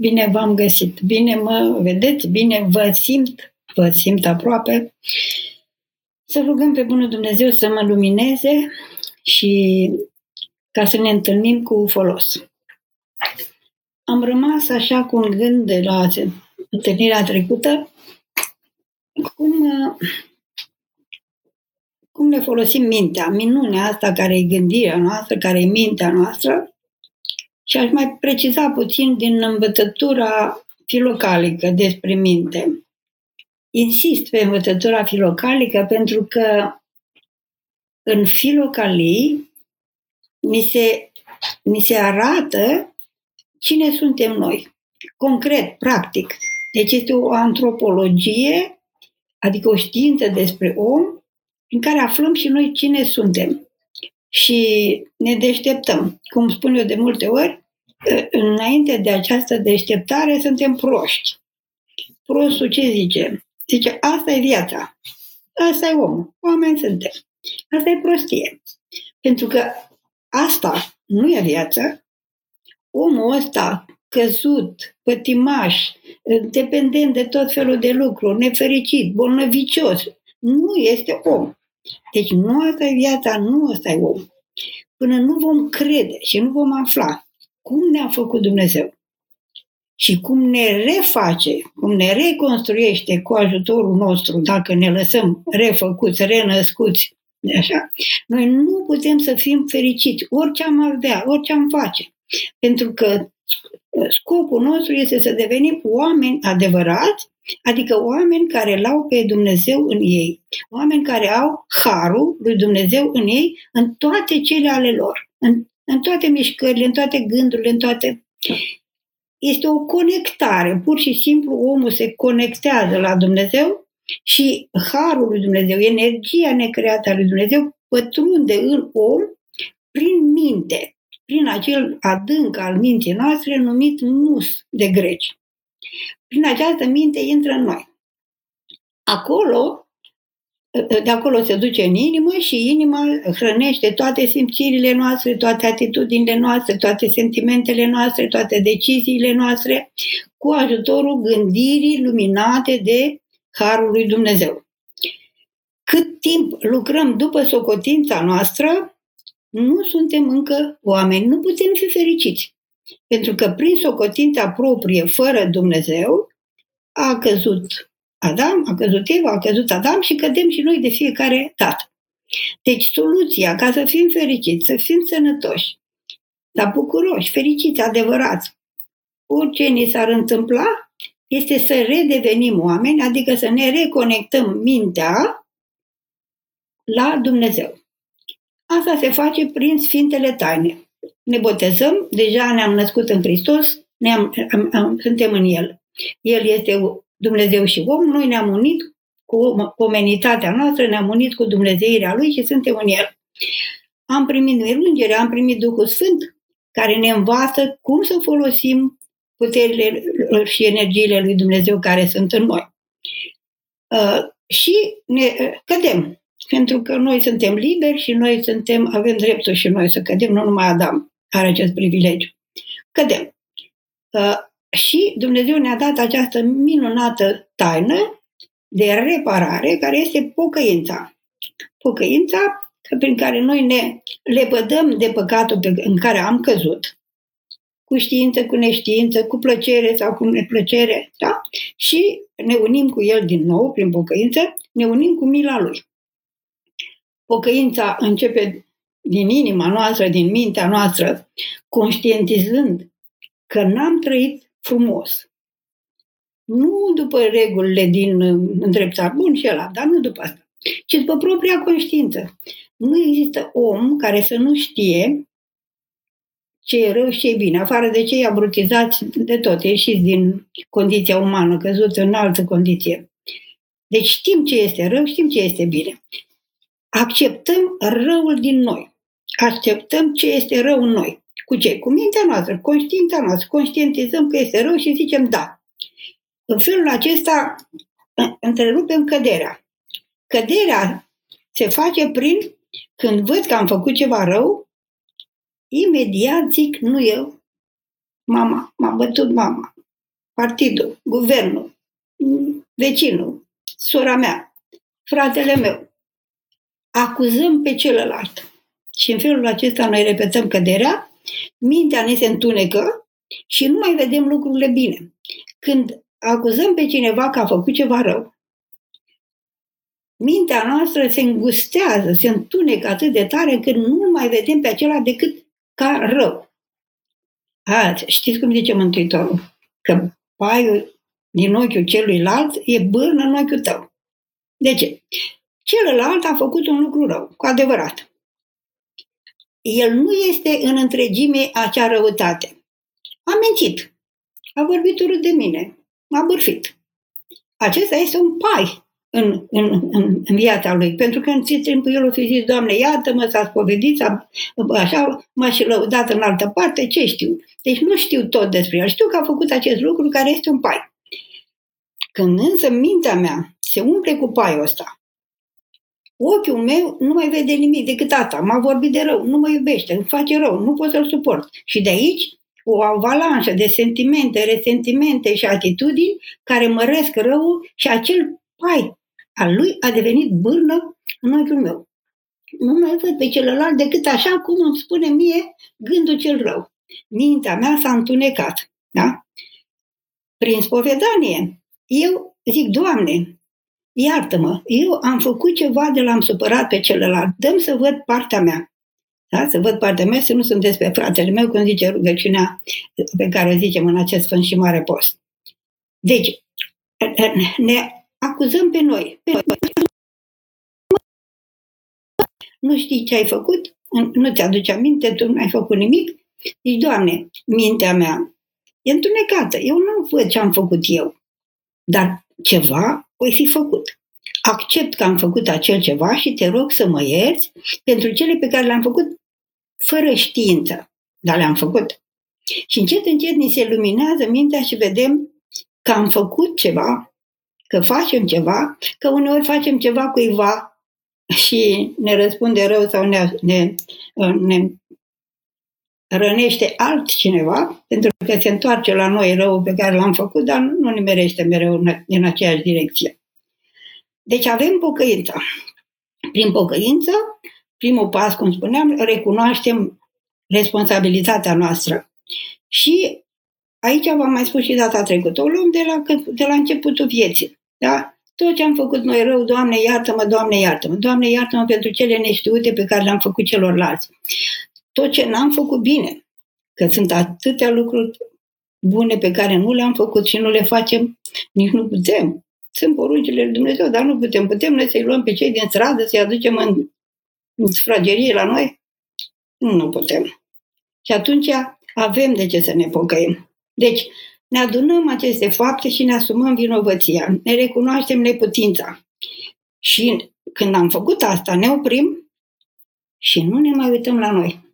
bine v-am găsit, bine mă vedeți, bine vă simt, vă simt aproape. Să rugăm pe Bunul Dumnezeu să mă lumineze și ca să ne întâlnim cu folos. Am rămas așa cu un gând de la întâlnirea trecută, cum, cum ne folosim mintea, minunea asta care e gândirea noastră, care e mintea noastră, și aș mai preciza puțin din învățătura filocalică despre minte. Insist pe învățătura filocalică pentru că în filocalii ni se, ni se arată cine suntem noi. Concret, practic. Deci este o antropologie, adică o știință despre om, în care aflăm și noi cine suntem. Și ne deșteptăm. Cum spun eu de multe ori, înainte de această deșteptare suntem proști. Prostul ce zice? Zice, asta e viața. Asta e omul. Oameni suntem. Asta e prostie. Pentru că asta nu e viață. Omul ăsta căzut, pătimaș, dependent de tot felul de lucruri, nefericit, bolnăvicios, nu este om. Deci nu asta e viața, nu asta e om. Până nu vom crede și nu vom afla cum ne-a făcut Dumnezeu și cum ne reface, cum ne reconstruiește cu ajutorul nostru, dacă ne lăsăm refăcuți, renăscuți, așa, noi nu putem să fim fericiți, orice am avea, orice am face. Pentru că scopul nostru este să devenim oameni adevărați, adică oameni care l-au pe Dumnezeu în ei, oameni care au harul lui Dumnezeu în ei, în toate cele ale lor, în, în toate mișcările, în toate gândurile, în toate este o conectare. Pur și simplu omul se conectează la Dumnezeu și harul lui Dumnezeu, energia necreată a lui Dumnezeu pătrunde în om prin minte, prin acel adânc al minții noastre numit mus de greci. Prin această minte intră în noi. Acolo de acolo se duce în inimă și inima hrănește toate simțirile noastre, toate atitudinile noastre, toate sentimentele noastre, toate deciziile noastre, cu ajutorul gândirii luminate de Harul lui Dumnezeu. Cât timp lucrăm după socotința noastră, nu suntem încă oameni, nu putem fi fericiți. Pentru că prin socotința proprie, fără Dumnezeu, a căzut Adam, a căzut Eva, a căzut Adam și cădem și noi de fiecare dată. Deci soluția ca să fim fericiți, să fim sănătoși, dar bucuroși, fericiți, adevărați, orice ni s-ar întâmpla, este să redevenim oameni, adică să ne reconectăm mintea la Dumnezeu. Asta se face prin Sfintele Taine. Ne botezăm, deja ne-am născut în Hristos, ne-am, am, am, suntem în El. El este Dumnezeu și om, noi ne-am unit cu omenitatea noastră, ne-am unit cu Dumnezeirea Lui și suntem în El. Am primit îngerea, am primit Duhul Sfânt, care ne învață cum să folosim puterile și energiile lui Dumnezeu care sunt în noi. Uh, și ne uh, cădem, pentru că noi suntem liberi și noi suntem, avem dreptul și noi să cădem, nu numai Adam are acest privilegiu. Cădem. Uh, și Dumnezeu ne-a dat această minunată taină de reparare, care este pocăința. Pocăința prin care noi ne lepădăm de păcatul pe, în care am căzut, cu știință, cu neștiință, cu plăcere sau cu neplăcere, da? Și ne unim cu El din nou, prin pocăință, ne unim cu mila Lui. Pocăința începe din inima noastră, din mintea noastră, conștientizând că n-am trăit frumos. Nu după regulile din uh, îndreptar bun și ăla, dar nu după asta, ci după propria conștiință. Nu există om care să nu știe ce e rău și ce e bine, afară de cei abrutizați de tot, ieșiți din condiția umană, căzut în altă condiție. Deci știm ce este rău, știm ce este bine. Acceptăm răul din noi. Acceptăm ce este rău în noi. Cu ce? Cu mintea noastră, conștiința noastră. Conștientizăm că este rău și zicem da. În felul acesta întrerupem căderea. Căderea se face prin când văd că am făcut ceva rău, imediat zic, nu eu, mama, m-a bătut mama, partidul, guvernul, vecinul, sora mea, fratele meu. Acuzăm pe celălalt. Și în felul acesta noi repetăm căderea, mintea ne se întunecă și nu mai vedem lucrurile bine. Când acuzăm pe cineva că a făcut ceva rău, mintea noastră se îngustează, se întunecă atât de tare încât nu mai vedem pe acela decât ca rău. A, știți cum zice Mântuitorul? Că paiul din ochiul celuilalt e bârnă în ochiul tău. De ce? Celălalt a făcut un lucru rău, cu adevărat. El nu este în întregime acea răutate. A mențit. A vorbit urât de mine. M-a bârfit. Acesta este un pai în, în, în, în viața lui. Pentru că în timpul el o fi zis, Doamne, iată-mă, s-a spovedit, s-a, așa, m-a și lăudat în altă parte, ce știu? Deci nu știu tot despre el. Știu că a făcut acest lucru care este un pai. Când însă mintea mea se umple cu paiul ăsta, ochiul meu nu mai vede nimic decât asta. M-a vorbit de rău, nu mă iubește, îmi face rău, nu pot să-l suport. Și de aici o avalanșă de sentimente, resentimente și atitudini care măresc răul și acel pai al lui a devenit bârnă în ochiul meu. Nu mai văd pe celălalt decât așa cum îmi spune mie gândul cel rău. Mintea mea s-a întunecat. Da? Prin spovedanie, eu zic, Doamne, iartă-mă, eu am făcut ceva de l-am supărat pe celălalt, dăm să văd partea mea. Da? Să văd partea mea, să nu sunt despre fratele meu, cum zice rugăciunea pe care o zicem în acest sfânt și mare post. Deci, ne acuzăm pe noi. Pe noi. Nu știi ce ai făcut, nu ți-aduce aminte, tu nu ai făcut nimic. Deci, Doamne, mintea mea e întunecată. Eu nu văd ce am făcut eu. Dar ceva voi fi făcut. Accept că am făcut acel ceva și te rog să mă ierți pentru cele pe care le-am făcut fără știință, dar le-am făcut. Și încet, încet ni se luminează mintea și vedem că am făcut ceva, că facem ceva, că uneori facem ceva cuiva și ne răspunde rău sau ne, ne, ne rănește altcineva, pentru că se întoarce la noi răul pe care l-am făcut, dar nu ne merește mereu în aceeași direcție. Deci avem pocăința. Prin pocăință, primul pas, cum spuneam, recunoaștem responsabilitatea noastră. Și aici v-am mai spus și data trecută, o luăm de la, de la începutul vieții. Da? Tot ce am făcut noi rău, Doamne, iartă-mă, Doamne, iartă-mă. Doamne, iartă-mă pentru cele neștiute pe care le-am făcut celorlalți tot ce n-am făcut bine. Că sunt atâtea lucruri bune pe care nu le-am făcut și nu le facem, nici nu putem. Sunt poruncile lui Dumnezeu, dar nu putem. Putem noi să-i luăm pe cei din stradă, să-i aducem în, în sfragerie la noi? Nu putem. Și atunci avem de ce să ne pocăim. Deci, ne adunăm aceste fapte și ne asumăm vinovăția. Ne recunoaștem neputința. Și când am făcut asta, ne oprim și nu ne mai uităm la noi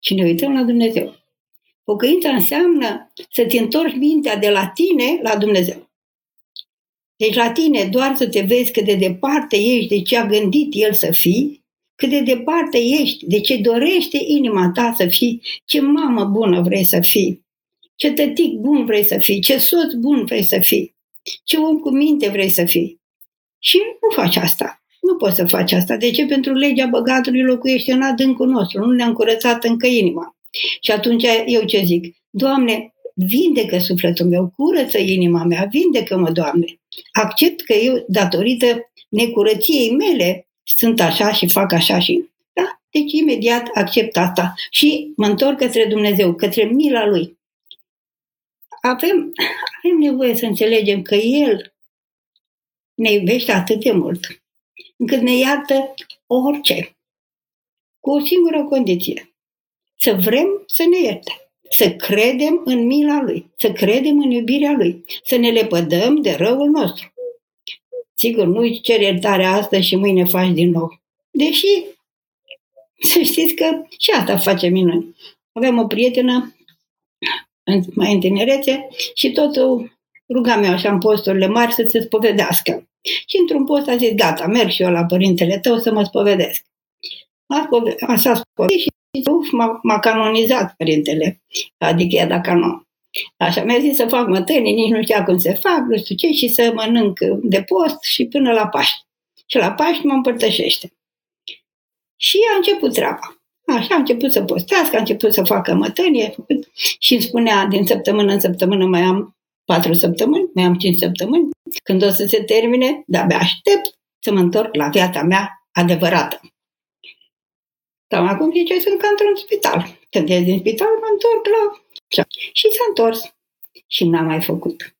și ne uităm la Dumnezeu. Pocăința înseamnă să-ți întorci mintea de la tine la Dumnezeu. Deci la tine doar să te vezi cât de departe ești de ce a gândit El să fii, cât de departe ești de ce dorește inima ta să fii, ce mamă bună vrei să fii, ce tătic bun vrei să fii, ce soț bun vrei să fii, ce om cu minte vrei să fii. Și nu faci asta. Nu poți să faci asta. De ce? Pentru legea băgatului locuiește în adâncul nostru. Nu ne-am curățat încă inima. Și atunci eu ce zic? Doamne, vindecă sufletul meu, curăță inima mea, vindecă-mă, Doamne. Accept că eu, datorită necurăției mele, sunt așa și fac așa și... Da? Deci imediat accept asta și mă întorc către Dumnezeu, către mila Lui. Avem, avem nevoie să înțelegem că El ne iubește atât de mult încât ne iartă orice. Cu o singură condiție. Să vrem să ne ierte. Să credem în mila Lui. Să credem în iubirea Lui. Să ne lepădăm de răul nostru. Sigur, nu-i cer iertarea asta și mâine faci din nou. Deși, să știți că și asta face minuni. Aveam o prietenă mai în tinerețe și totul rugam eu așa în posturile mari să se spovedească. Și într-un post a zis, gata, merg și eu la părintele tău să mă spovedesc. A s-a spovedit și uf, m-a, m-a canonizat părintele, adică i-a dat canon. Așa mi-a zis să fac mătănii, nici nu știa cum se fac, nu știu ce, și să mănânc de post și până la Paști. Și la Paști mă împărtășește. Și a început treaba. Așa a început să postească, a început să facă mătănie și îmi spunea din săptămână în săptămână mai am patru săptămâni, mai am cinci săptămâni. Când o să se termine, de-abia aștept să mă întorc la viața mea adevărată. Cam acum zice, sunt ca într-un spital. Când ies din spital, mă întorc la... Și s-a întors. Și n-am mai făcut.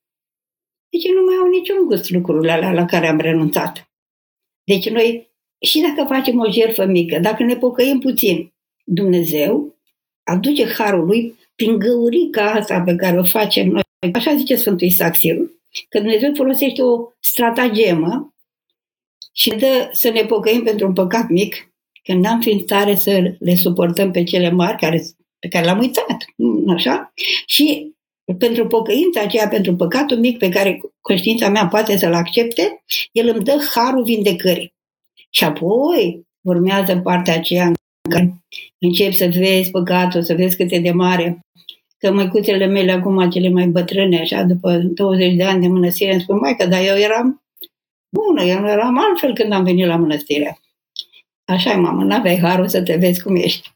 Deci nu mai au niciun gust lucrurile alea la care am renunțat. Deci noi, și dacă facem o jertfă mică, dacă ne pocăim puțin, Dumnezeu aduce harul lui prin găurica asta pe care o facem noi. Așa zice Sfântul Isaac Sirul, că Dumnezeu folosește o stratagemă și dă să ne pocăim pentru un păcat mic, când n-am fi în stare să le suportăm pe cele mari care, pe care le-am uitat, așa? Și pentru pocăința aceea, pentru păcatul mic pe care conștiința mea poate să-l accepte, el îmi dă harul vindecării. Și apoi urmează partea aceea în care începi să vezi păcatul, să vezi cât e de mare. Că măicuțele mele acum, cele mai bătrâne, așa, după 20 de ani de mănăstire, îmi spun, mai că dar eu eram bună, eu eram altfel când am venit la mănăstire. Așa mamă, n-aveai harul să te vezi cum ești.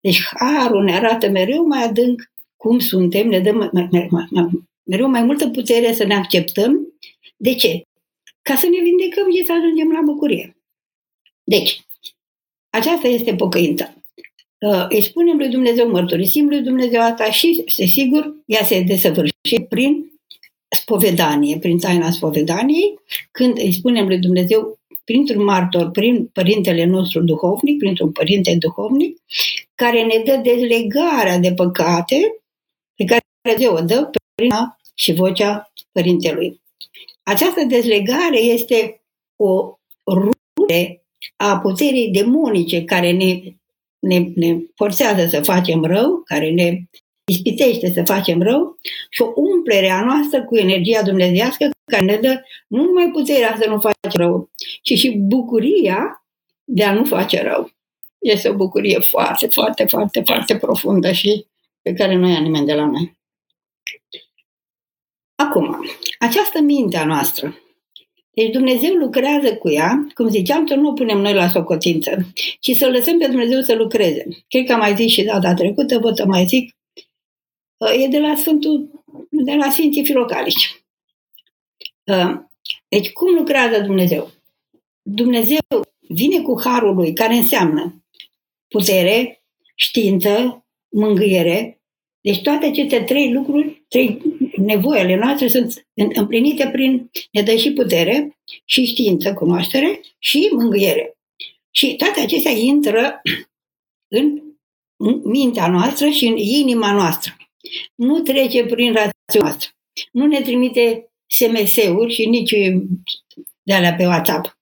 Deci harul ne arată mereu mai adânc cum suntem, ne dă mai, mai, mai, mai, mereu mai multă putere să ne acceptăm. De ce? Ca să ne vindecăm și să ajungem la bucurie. Deci, aceasta este pocăința. Uh, îi spunem lui Dumnezeu, mărturisim lui Dumnezeu asta și, se sigur, ea se desăvârșește prin spovedanie, prin taina spovedaniei, când îi spunem lui Dumnezeu, printr-un martor, prin părintele nostru duhovnic, printr-un părinte duhovnic, care ne dă dezlegarea de păcate pe care Dumnezeu o dă prin și vocea părintelui. Această dezlegare este o rude a puterii demonice care ne, ne, ne forțează să facem rău, care ne ispitește să facem rău și o umplere a noastră cu energia dumnezească care ne dă nu numai puterea să nu facem rău, ci și bucuria de a nu face rău. Este o bucurie foarte, foarte, foarte, foarte profundă și pe care nu ia nimeni de la noi. Acum, această minte a noastră, deci Dumnezeu lucrează cu ea, cum ziceam, să nu o punem noi la socotință, ci să lăsăm pe Dumnezeu să lucreze. Cred că am mai zis și data trecută, pot să mai zic, e de la Sfântul, de la Sfinții Filocalici. Deci cum lucrează Dumnezeu? Dumnezeu vine cu harul lui, care înseamnă putere, știință, mângâiere. Deci toate aceste trei lucruri, trei nevoile noastre sunt împlinite prin ne dă și putere, și știință, cunoaștere, și mângâiere. Și toate acestea intră în mintea noastră și în inima noastră. Nu trece prin rațiunea noastră. Nu ne trimite SMS-uri și nici de alea pe WhatsApp.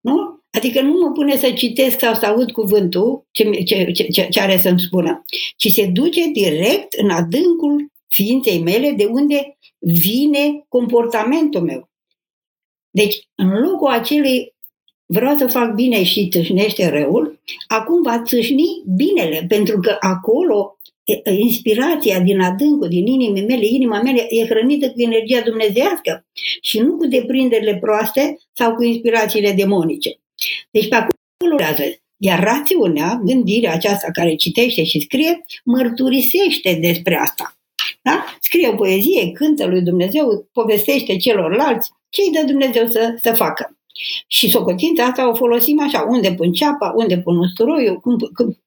Nu? Adică nu mă pune să citesc sau să aud cuvântul ce, ce, ce, ce are să-mi spună, ci se duce direct în adâncul ființei mele de unde vine comportamentul meu. Deci, în locul acelei vreau să fac bine și tâșnește răul, acum va tâșni binele, pentru că acolo inspirația din adâncul, din inimii mele, inima mele e hrănită cu energia dumnezească și nu cu deprinderile proaste sau cu inspirațiile demonice. Deci pe acolo lucrează. Iar rațiunea, gândirea aceasta care citește și scrie, mărturisește despre asta. Da? Scrie o poezie, cântă lui Dumnezeu, povestește celorlalți ce îi dă Dumnezeu să, să facă. Și socotința asta o folosim așa, unde pun ceapa, unde pun usturoiul, cum, cum,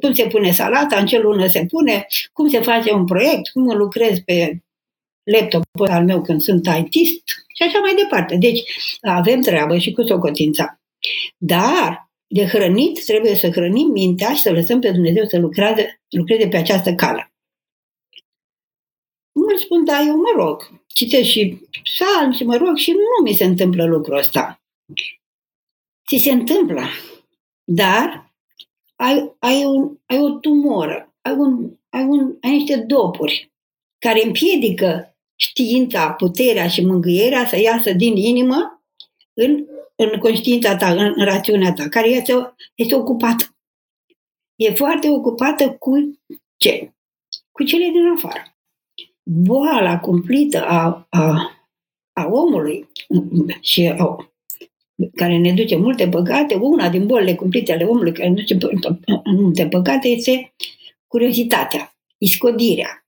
cum se pune salata, în ce lună se pune, cum se face un proiect, cum lucrez pe laptopul al meu când sunt ITist și așa mai departe. Deci avem treabă și cu socotința. Dar de hrănit trebuie să hrănim mintea și să lăsăm pe Dumnezeu să lucreze, lucreze pe această cale. Mulți spun, da, eu mă rog, citesc și psalm și mă rog și nu mi se întâmplă lucrul ăsta. Ți se întâmplă, dar ai, ai, un, ai o tumoră, ai, un, ai, un, ai niște dopuri care împiedică știința, puterea și mângâierea să iasă din inimă în, în conștiința ta, în, în rațiunea ta, care este, este ocupată. E foarte ocupată cu ce? Cu cele din afară. Boala cumplită a, a, a omului și a, care ne duce multe păcate, una din bolile cumplite ale omului care ne duce multe păcate este curiozitatea, iscodirea.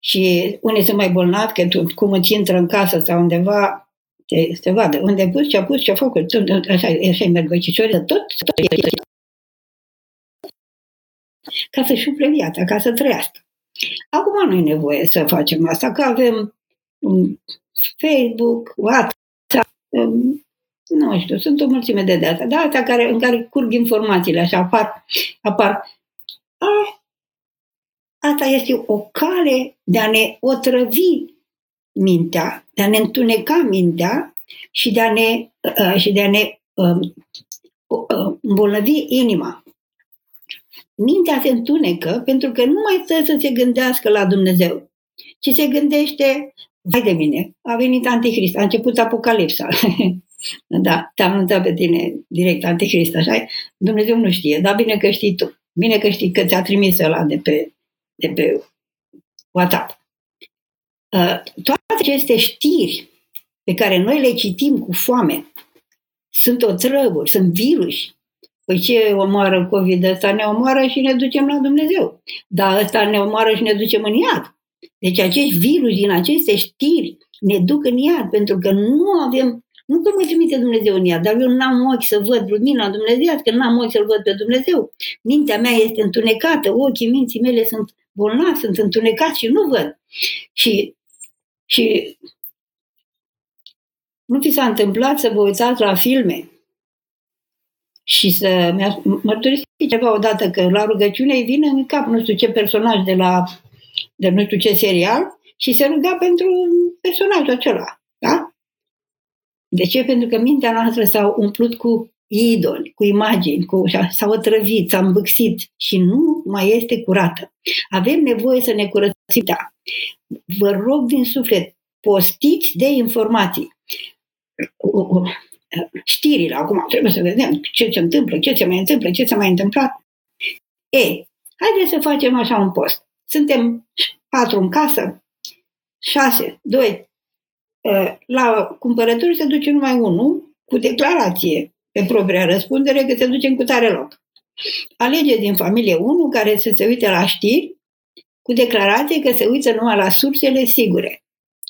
Și unii sunt mai bolnavi că tu, cum îți intră în casă sau undeva, te, te vadă unde ai pus, ce-a pus, ce-a făcut, așa, așa merg văcișori, tot, tot ca să-și umple viața, ca să trăiască. Acum nu e nevoie să facem asta, că avem Facebook, WhatsApp, nu știu, sunt o mulțime de date, da, astea care, în care curg informațiile, așa apar, apar. A, asta este o cale de a ne otrăvi mintea, de a ne întuneca mintea și de a ne, uh, și de a ne uh, uh, îmbolnăvi inima. Mintea se întunecă pentru că nu mai stă să se gândească la Dumnezeu, ci se gândește, vai de mine, a venit Antichrist, a început Apocalipsa. da, te-am anunțat pe tine direct Antichrist, așa Dumnezeu nu știe, dar bine că știi tu. Bine că știi că ți-a trimis ăla de pe, de pe WhatsApp. Uh, toate aceste știri pe care noi le citim cu foame sunt otrăvuri, sunt virus Păi ce omoară COVID ăsta? Ne omoară și ne ducem la Dumnezeu. Dar ăsta ne omoară și ne ducem în iad. Deci acești virus din aceste știri ne duc în iad, pentru că nu avem, nu că mă trimite Dumnezeu în iad, dar eu n-am ochi să văd lumina Dumnezeiască, n-am ochi să-L văd pe Dumnezeu. Mintea mea este întunecată, ochii minții mele sunt bolnavi, sunt întunecați și nu văd. Și, și nu fi s-a întâmplat să vă uitați la filme și să mărturisi ceva odată că la rugăciune îi vine în cap nu știu ce personaj de la de nu știu ce serial și se ruga pentru personajul acela. Da? De ce? Pentru că mintea noastră s-a umplut cu idoli, cu imagini, cu, s-a otrăvit, s-a îmbâxit și nu mai este curată. Avem nevoie să ne curățim. Da. Vă rog din suflet, postiți de informații știrile. Acum trebuie să vedem ce se întâmplă, ce se mai întâmplă, ce s-a mai întâmplat. Ei, haideți să facem așa un post. Suntem patru în casă, șase, doi. La cumpărături se duce numai unul cu declarație pe propria răspundere că se duce în cutare loc. Alege din familie unul care să se uite la știri cu declarație că se uită numai la sursele sigure.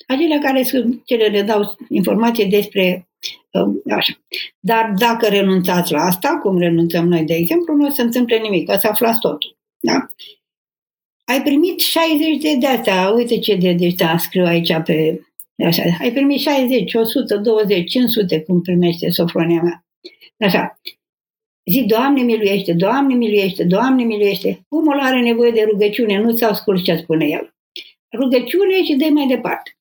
Acelea care sunt cele le dau informație despre Așa. Dar dacă renunțați la asta, cum renunțăm noi, de exemplu, nu se întâmplă nimic, că să aflați totul. Da? Ai primit 60 de de astea, uite ce de de scriu aici pe... Așa, ai primit 60, 120, 500, cum primește Sofronia mea. Așa. Zi, Doamne miluiește, Doamne miluiește, Doamne miluiește. Omul are nevoie de rugăciune, nu-ți ascult ce spune el. Rugăciune și de mai departe.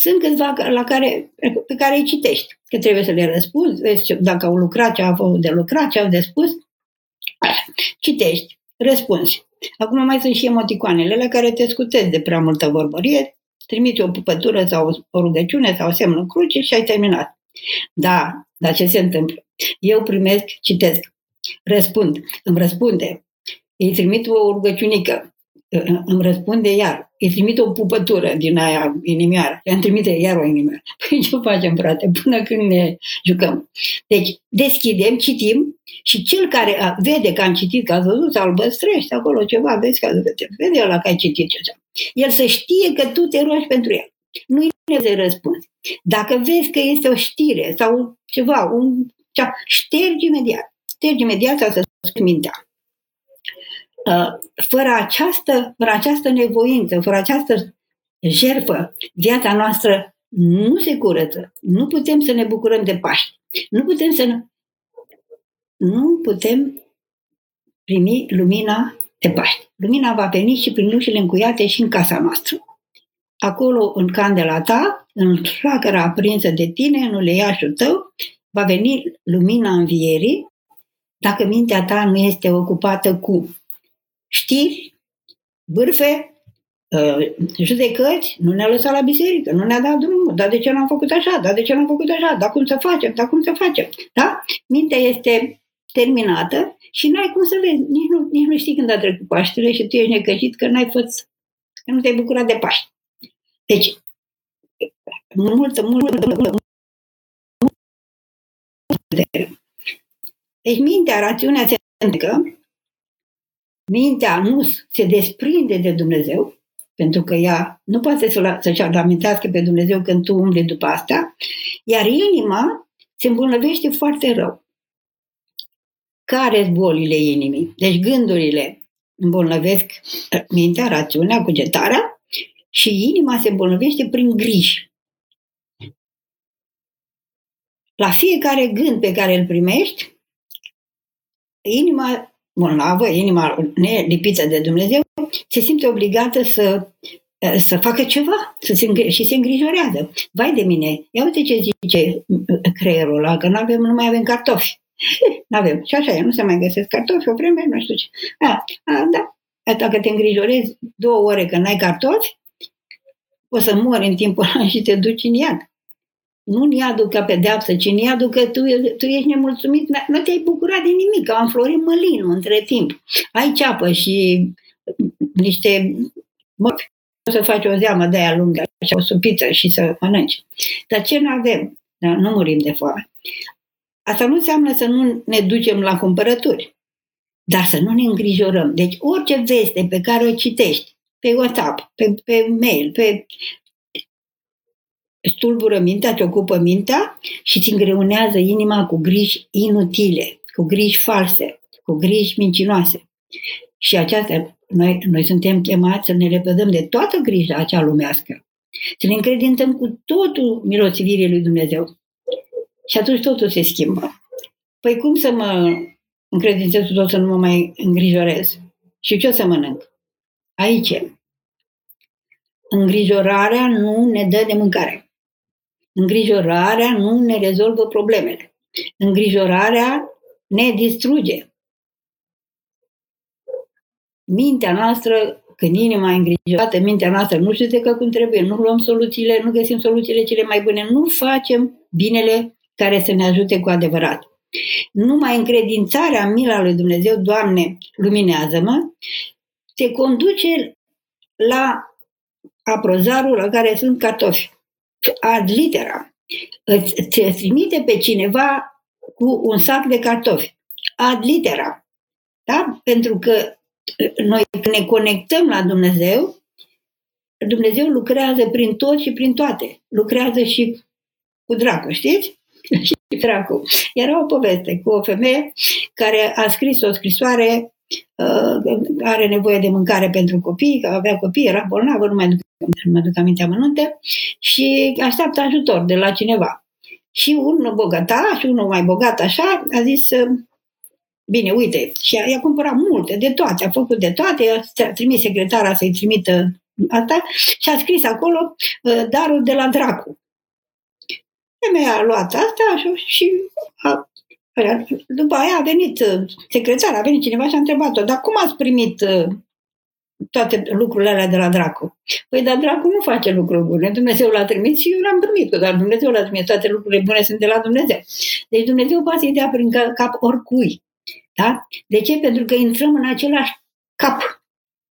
Sunt câțiva la care, pe care îi citești, că trebuie să le răspunzi, vezi dacă au lucrat, ce au avut de lucrat, ce au de spus. Așa. Citești, răspunzi. Acum mai sunt și emoticoanele la care te scutezi de prea multă vorbărie, trimite o pupătură sau o rugăciune sau semnul cruce și ai terminat. Da, dar ce se întâmplă? Eu primesc, citesc, răspund, îmi răspunde, îi trimit o rugăciunică, îmi răspunde iar. Îi trimite o pupătură din aia inimioară. Îmi trimite iar o inimioară. Păi ce facem, frate, până când ne jucăm? Deci, deschidem, citim și cel care vede că am citit, că a văzut albăstrăște acolo ceva, vezi că vede la că ai citit ceva. El să știe că tu te rogi pentru el. Nu i să răspunzi. Dacă vezi că este o știre sau ceva, un, cea, ștergi imediat. Ștergi imediat să să mintea. Uh, fără această, fără această nevoință, fără această jertfă, viața noastră nu se curăță. Nu putem să ne bucurăm de Paști. Nu putem să nu putem primi lumina de Paști. Lumina va veni și prin ușile încuiate și în casa noastră. Acolo, în candela ta, în flacăra aprinsă de tine, în uleiașul tău, va veni lumina învierii dacă mintea ta nu este ocupată cu știri, bârfe, uh, judecăți, nu ne-a lăsat la biserică, nu ne-a dat drumul, dar de ce n-am făcut așa, dar de ce n-am făcut așa, dar cum să facem, dar cum să facem, da? Mintea este terminată și n-ai cum să vezi, nici nu, nici nu știi când a trecut Paștele și tu ești necăjit că n-ai fost că nu te-ai bucurat de Paști. Deci, multă, multă, multă, deci mintea, rațiunea se că mintea nu se desprinde de Dumnezeu, pentru că ea nu poate să, să-și amintească pe Dumnezeu când tu umbli după asta, iar inima se îmbolnăvește foarte rău. Care sunt bolile inimii? Deci gândurile îmbolnăvesc mintea, rațiunea, cugetarea și inima se îmbolnăvește prin griji. La fiecare gând pe care îl primești, inima bolnavă, inima nelipită de Dumnezeu, se simte obligată să, să facă ceva să se, și se îngrijorează. Vai de mine, ia uite ce zice creierul ăla, că nu, avem, nu mai avem cartofi. nu avem. Și așa e, nu se mai găsesc cartofi, o vreme, nu știu ce. A, a, da. Dacă te îngrijorezi două ore că n-ai cartofi, o să mori în timpul ăla și te duci în iad nu în iadul ca pedeapsă, ci în iadul că tu, tu ești nemulțumit, nu te-ai bucurat de nimic, că am florit mălinul între timp. Ai ceapă și niște măpi, o să faci o zeamă de aia lungă, așa, o supiță și să mănânci. Dar ce nu avem? Da, nu murim de foame. Asta nu înseamnă să nu ne ducem la cumpărături, dar să nu ne îngrijorăm. Deci orice veste pe care o citești, pe WhatsApp, pe, pe mail, pe stulbură mintea, te ocupă mintea și îți îngreunează inima cu griji inutile, cu griji false, cu griji mincinoase. Și aceasta, noi, noi suntem chemați să ne lepădăm de toată grija acea lumească, să ne încredințăm cu totul milostivirii lui Dumnezeu. Și atunci totul se schimbă. Păi cum să mă încredințez cu tot să nu mă mai îngrijorez? Și ce o să mănânc? Aici. Îngrijorarea nu ne dă de mâncare. Îngrijorarea nu ne rezolvă problemele. Îngrijorarea ne distruge. Mintea noastră, când inima e îngrijorată, mintea noastră nu judecă cum trebuie, nu luăm soluțiile, nu găsim soluțiile cele mai bune, nu facem binele care să ne ajute cu adevărat. Numai încredințarea în mila lui Dumnezeu, Doamne, luminează-mă, te conduce la aprozarul la care sunt cartofi ad litera. Îți trimite pe cineva cu un sac de cartofi. Ad litera. Da? Pentru că noi ne conectăm la Dumnezeu, Dumnezeu lucrează prin tot și prin toate. Lucrează și cu dracu, știți? și dracu. Era o poveste cu o femeie care a scris o scrisoare uh, are nevoie de mâncare pentru copii, că avea copii, era bolnavă, nu mai duc, nu mai duc aminte amănunte, și așteaptă ajutor de la cineva. Și un bogătaș, unul mai bogat așa, a zis, bine, uite, și a, i-a cumpărat multe, de toate, a făcut de toate, a trimis secretara să-i trimită asta și a scris acolo darul de la dracu. Femeia a luat asta și a după aia a venit uh, secretar, a venit cineva și a întrebat-o, dar cum ați primit uh, toate lucrurile alea de la Dracu? Păi, dar Dracu nu face lucruri bune. Dumnezeu l-a trimis și eu l-am primit, dar Dumnezeu l-a trimis. Toate lucrurile bune sunt de la Dumnezeu. Deci Dumnezeu poate să-i dea prin cap oricui. Da? De ce? Pentru că intrăm în același cap,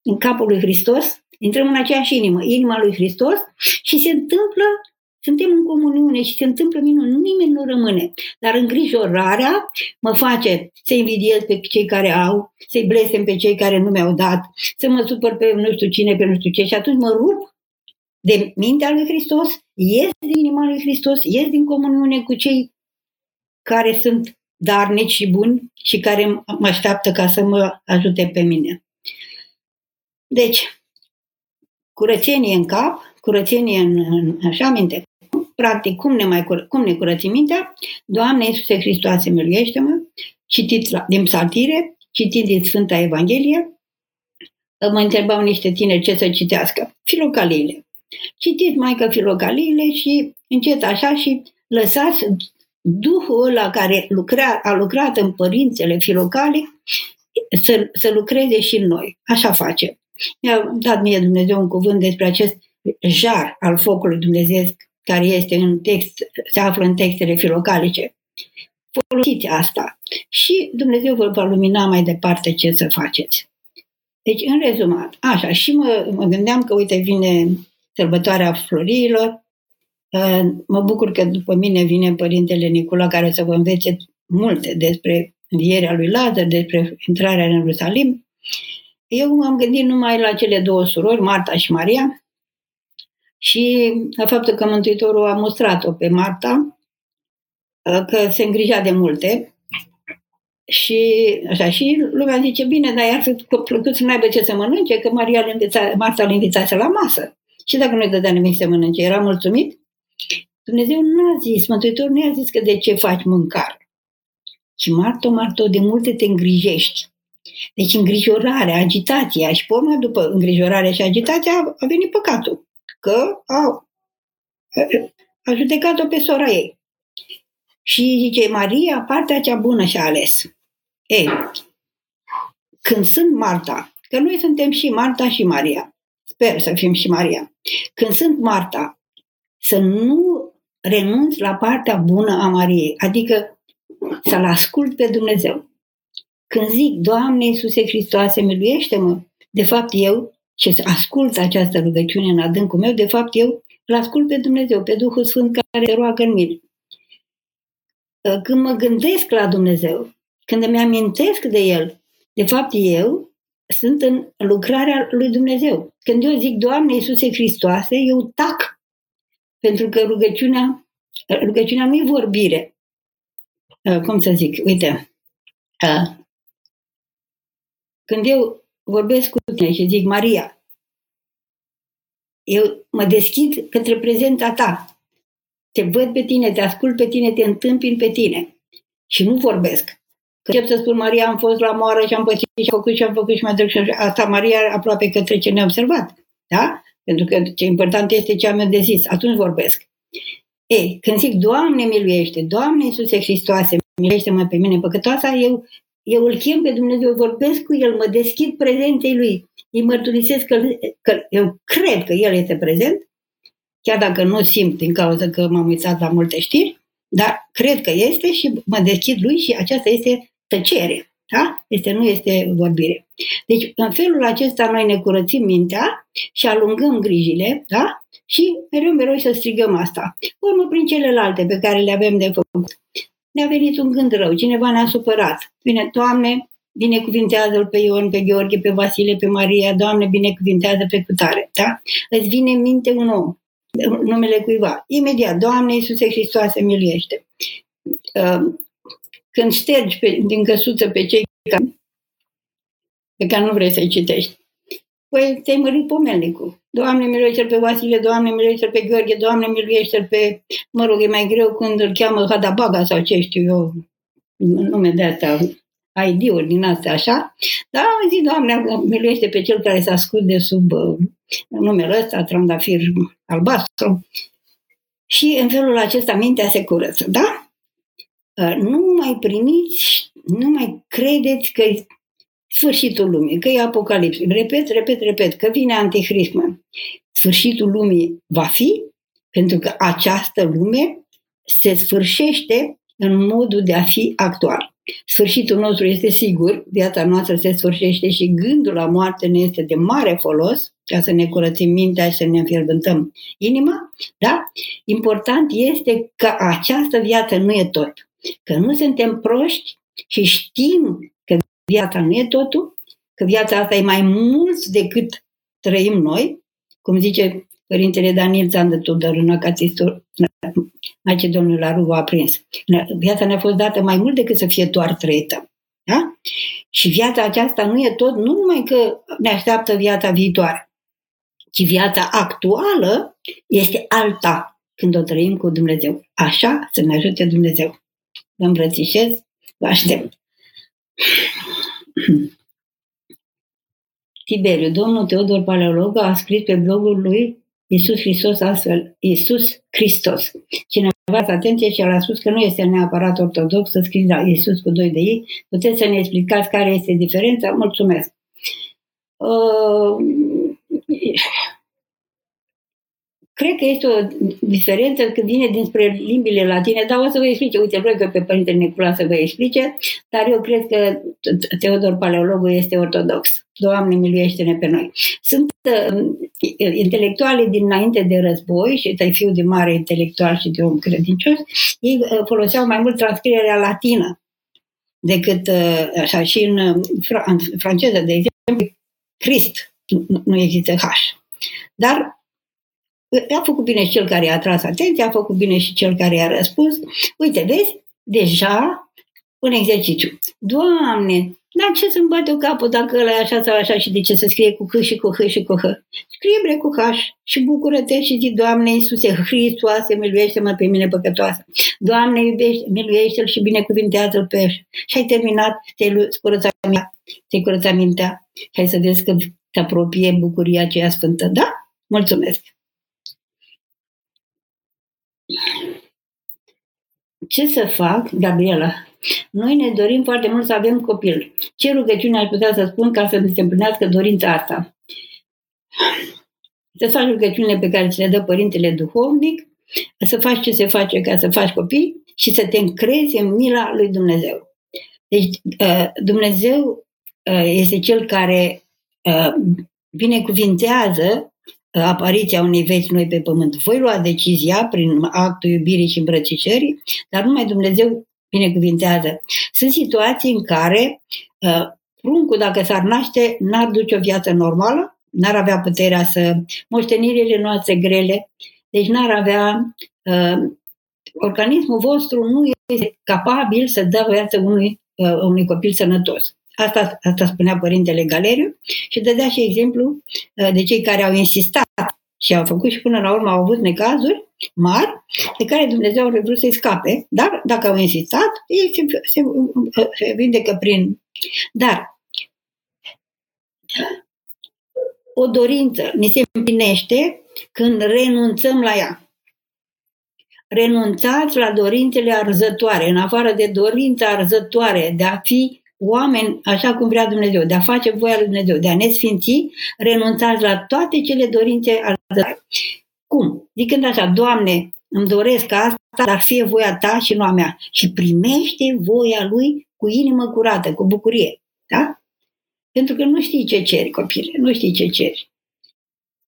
în capul lui Hristos, intrăm în aceeași inimă, inima lui Hristos și se întâmplă suntem în comuniune și se întâmplă minuni, nimeni nu rămâne. Dar îngrijorarea mă face să invidiez pe cei care au, să-i blestem pe cei care nu mi-au dat, să mă supăr pe nu știu cine, pe nu știu ce și atunci mă rup de mintea lui Hristos, ies din inima lui Hristos, ies din comuniune cu cei care sunt darnici și buni și care mă așteaptă ca să mă ajute pe mine. Deci, curățenie în cap, curățenie în, în așa minte, practic, cum ne, mai cur- cum ne curățim mintea? Doamne Iisuse Hristoase, miluiește-mă! Citit la, din psaltire, citit din Sfânta Evanghelie, mă întrebau niște tineri ce să citească. Filocaliile. Citiți mai că filocaliile și încet așa și lăsați Duhul ăla care lucra, a lucrat în părințele filocali să, să lucreze și în noi. Așa face. Mi-a dat mie Dumnezeu un cuvânt despre acest jar al focului Dumnezeu care este în text, se află în textele filocalice. Folosiți asta și Dumnezeu vă va lumina mai departe ce să faceți. Deci, în rezumat, așa, și mă, mă gândeam că, uite, vine sărbătoarea florilor, uh, mă bucur că după mine vine Părintele Nicula care să vă învețe multe despre învierea lui Lazar, despre intrarea în Ierusalim. Eu m-am gândit numai la cele două surori, Marta și Maria, și la faptul că Mântuitorul a mostrat-o pe Marta, uh, că se îngrija de multe și așa, și lumea zice, bine, dar i-ar fi plăcut să nu aibă ce să mănânce, că Maria l Marta îl invitase la masă. Și dacă nu-i dădea nimic să mănânce, era mulțumit? Dumnezeu nu a zis, Mântuitorul nu a zis că de ce faci mâncare. Și Marto, Marto, de multe te îngrijești. Deci îngrijorarea, agitația și pe după îngrijorarea și agitația a venit păcatul. Că a, a judecat-o pe sora ei. Și zice, Maria, partea cea bună și-a ales. Ei, când sunt Marta, că noi suntem și Marta și Maria, sper să fim și Maria, când sunt Marta, să nu renunț la partea bună a Mariei, adică să-L ascult pe Dumnezeu. Când zic, Doamne Iisuse Hristoase, miluiește-mă, de fapt eu, ce ascult această rugăciune în adâncul meu, de fapt eu îl ascult pe Dumnezeu, pe Duhul Sfânt care se roagă în mine. Când mă gândesc la Dumnezeu, când îmi amintesc de El, de fapt eu sunt în lucrarea lui Dumnezeu. Când eu zic, Doamne Iisuse Hristoase, eu tac. Pentru că rugăciunea, rugăciunea nu e vorbire. Cum să zic? Uite, când eu vorbesc cu tine și zic Maria, eu mă deschid către prezența ta. Te văd pe tine, te ascult pe tine, te întâmpin pe tine. Și nu vorbesc. Că încep să spun, Maria, am fost la moară și am pățit și am făcut și am făcut și mai și asta Maria aproape că trece neobservat. Da? Pentru că ce important este ce am eu de zis. Atunci vorbesc. Ei, când zic, Doamne miluiește, Doamne Iisuse Hristoase, miluiește-mă pe mine păcătoasa, eu eu îl chem pe Dumnezeu, vorbesc cu El, mă deschid prezenței Lui, îi mărturisesc că, că eu cred că El este prezent, chiar dacă nu simt din cauza că m-am uitat la multe știri, dar cred că este și mă deschid Lui și aceasta este tăcere. Da? Este, nu este vorbire. Deci, în felul acesta, noi ne curățim mintea și alungăm grijile, da? Și mereu, mereu să strigăm asta. Urmă prin celelalte pe care le avem de făcut ne-a venit un gând rău, cineva ne-a supărat. Bine, Doamne, binecuvintează-l pe Ion, pe Gheorghe, pe Vasile, pe Maria, Doamne, binecuvintează pe cutare, da? Îți vine în minte un om, numele cuiva. Imediat, Doamne Iisuse Hristoase, miluiește. Uh, când ștergi pe, din căsuță pe cei care, pe care nu vrei să-i citești, păi te-ai mărit pomelnicul. Doamne, miluiește pe Vasile, Doamne, miluiește pe Gheorghe, Doamne, miluiește pe... Mă rog, e mai greu când îl cheamă Hadabaga sau ce știu eu, nume de astea, ID-uri din astea, așa. Dar zi, Doamne, miluiește pe cel care s-a scurs de sub uh, numele ăsta, trandafir albastru. Și în felul acesta mintea se curăță, da? Uh, nu mai primiți, nu mai credeți că sfârșitul lumii, că e apocalipsul. Repet, repet, repet, că vine anticrismul. Sfârșitul lumii va fi pentru că această lume se sfârșește în modul de a fi actual. Sfârșitul nostru este sigur, viața noastră se sfârșește și gândul la moarte ne este de mare folos ca să ne curățim mintea și să ne înfierbântăm inima, da? Important este că această viață nu e tot. Că nu suntem proști și știm viața nu e totul, că viața asta e mai mult decât trăim noi, cum zice Părintele Daniel Zandă Tudor în Acațistul Macedonul la Ruva a prins. Viața ne-a fost dată mai mult decât să fie doar trăită. Da? Și viața aceasta nu e tot, nu numai că ne așteaptă viața viitoare, ci viața actuală este alta când o trăim cu Dumnezeu. Așa să ne ajute Dumnezeu. Vă îmbrățișez, vă aștept. Tiberiu, domnul Teodor Paleolog a scris pe blogul lui Iisus Hristos astfel, Iisus Hristos. Cineva a atenție și a spus că nu este neapărat ortodox să scris la Iisus cu doi de ei. Puteți să ne explicați care este diferența? Mulțumesc. Uh, cred că este o diferență când vine dinspre limbile latine, dar o să vă explice. Uite, vreau că pe Părintele Nicula să vă explice, dar eu cred că Teodor Paleologul este ortodox. Doamne, miluiește-ne pe noi. Sunt uh, intelectuale dinainte de război și ăsta fiu de mare intelectual și de om credincios, ei uh, foloseau mai mult transcrierea latină decât uh, așa și în, uh, în franceză, de exemplu, Christ, nu există H. Dar a făcut bine și cel care i-a tras atenția, a făcut bine și cel care i-a răspuns. Uite, vezi, deja un exercițiu. Doamne, dar ce să-mi bate o capul dacă ăla e așa sau așa și de ce să scrie cu H și cu H și cu H? Scrie bre cu H și bucură-te și zi, Doamne Iisuse Hristoase, miluiește-mă pe mine păcătoasă. Doamne, iubește, miluiește-l și binecuvintează-l pe și ai terminat, te-ai curățat mintea, te-ai curățat mintea și ai să vezi că te apropie bucuria aceea sfântă. Da? Mulțumesc! Ce să fac, Gabriela? Noi ne dorim foarte mult să avem copil. Ce rugăciune aș putea să spun ca să se împlinească dorința asta? Să faci rugăciunile pe care ți le dă Părintele Duhovnic, să faci ce se face ca să faci copii și să te încrezi în mila lui Dumnezeu. Deci uh, Dumnezeu uh, este cel care uh, binecuvintează apariția unei veți noi pe pământ. Voi lua decizia prin actul iubirii și îmbrățișării, dar numai Dumnezeu binecuvintează. Sunt situații în care uh, pruncul, dacă s-ar naște, n-ar duce o viață normală, n-ar avea puterea să moștenirile noastre grele, deci n-ar avea uh, organismul vostru nu este capabil să dea viață unui, uh, unui copil sănătos. Asta, asta spunea Părintele Galeriu și dădea și exemplu uh, de cei care au insistat și au făcut și până la urmă au avut necazuri mari de care Dumnezeu a vrut să-i scape, dar dacă au insistat, ei se, se, se vindecă prin... Dar o dorință ni se împlinește când renunțăm la ea. Renunțați la dorințele arzătoare, în afară de dorința arzătoare de a fi oameni așa cum vrea Dumnezeu, de a face voia lui Dumnezeu, de a ne sfinți, renunțați la toate cele dorințe arzătoare. Cum? Zicând așa, Doamne, îmi doresc asta, dar fie voia ta și nu a mea. Și primește voia lui cu inimă curată, cu bucurie. Da? Pentru că nu știi ce ceri, copile, nu știi ce ceri.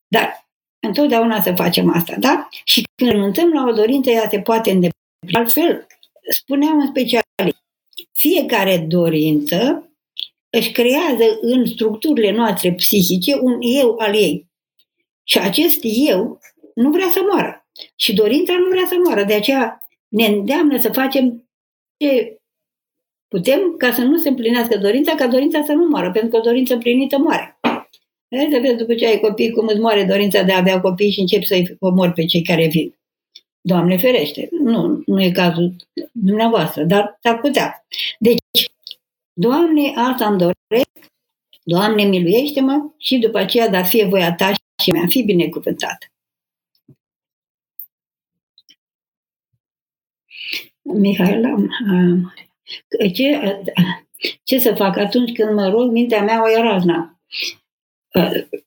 Dar întotdeauna să facem asta, da? Și când renunțăm la o dorință, ea se poate îndeplini. Altfel, spuneam în special, fiecare dorință își creează în structurile noastre psihice un eu al ei. Și acest eu nu vrea să moară. Și dorința nu vrea să moară. De aceea ne îndeamnă să facem ce putem ca să nu se împlinească dorința, ca dorința să nu moară, pentru că o dorință împlinită moare. Hai să vezi după ce ai copii cum îți moare dorința de a avea copii și începi să-i omori pe cei care vin. Doamne ferește, nu, nu e cazul dumneavoastră, dar s-ar putea. Deci, Doamne, asta îmi doresc, Doamne, miluiește-mă și după aceea, dar fie voia ta și mi-a fi binecuvântat. Mihaela, ce, ce să fac atunci când mă rog, mintea mea o ia razna?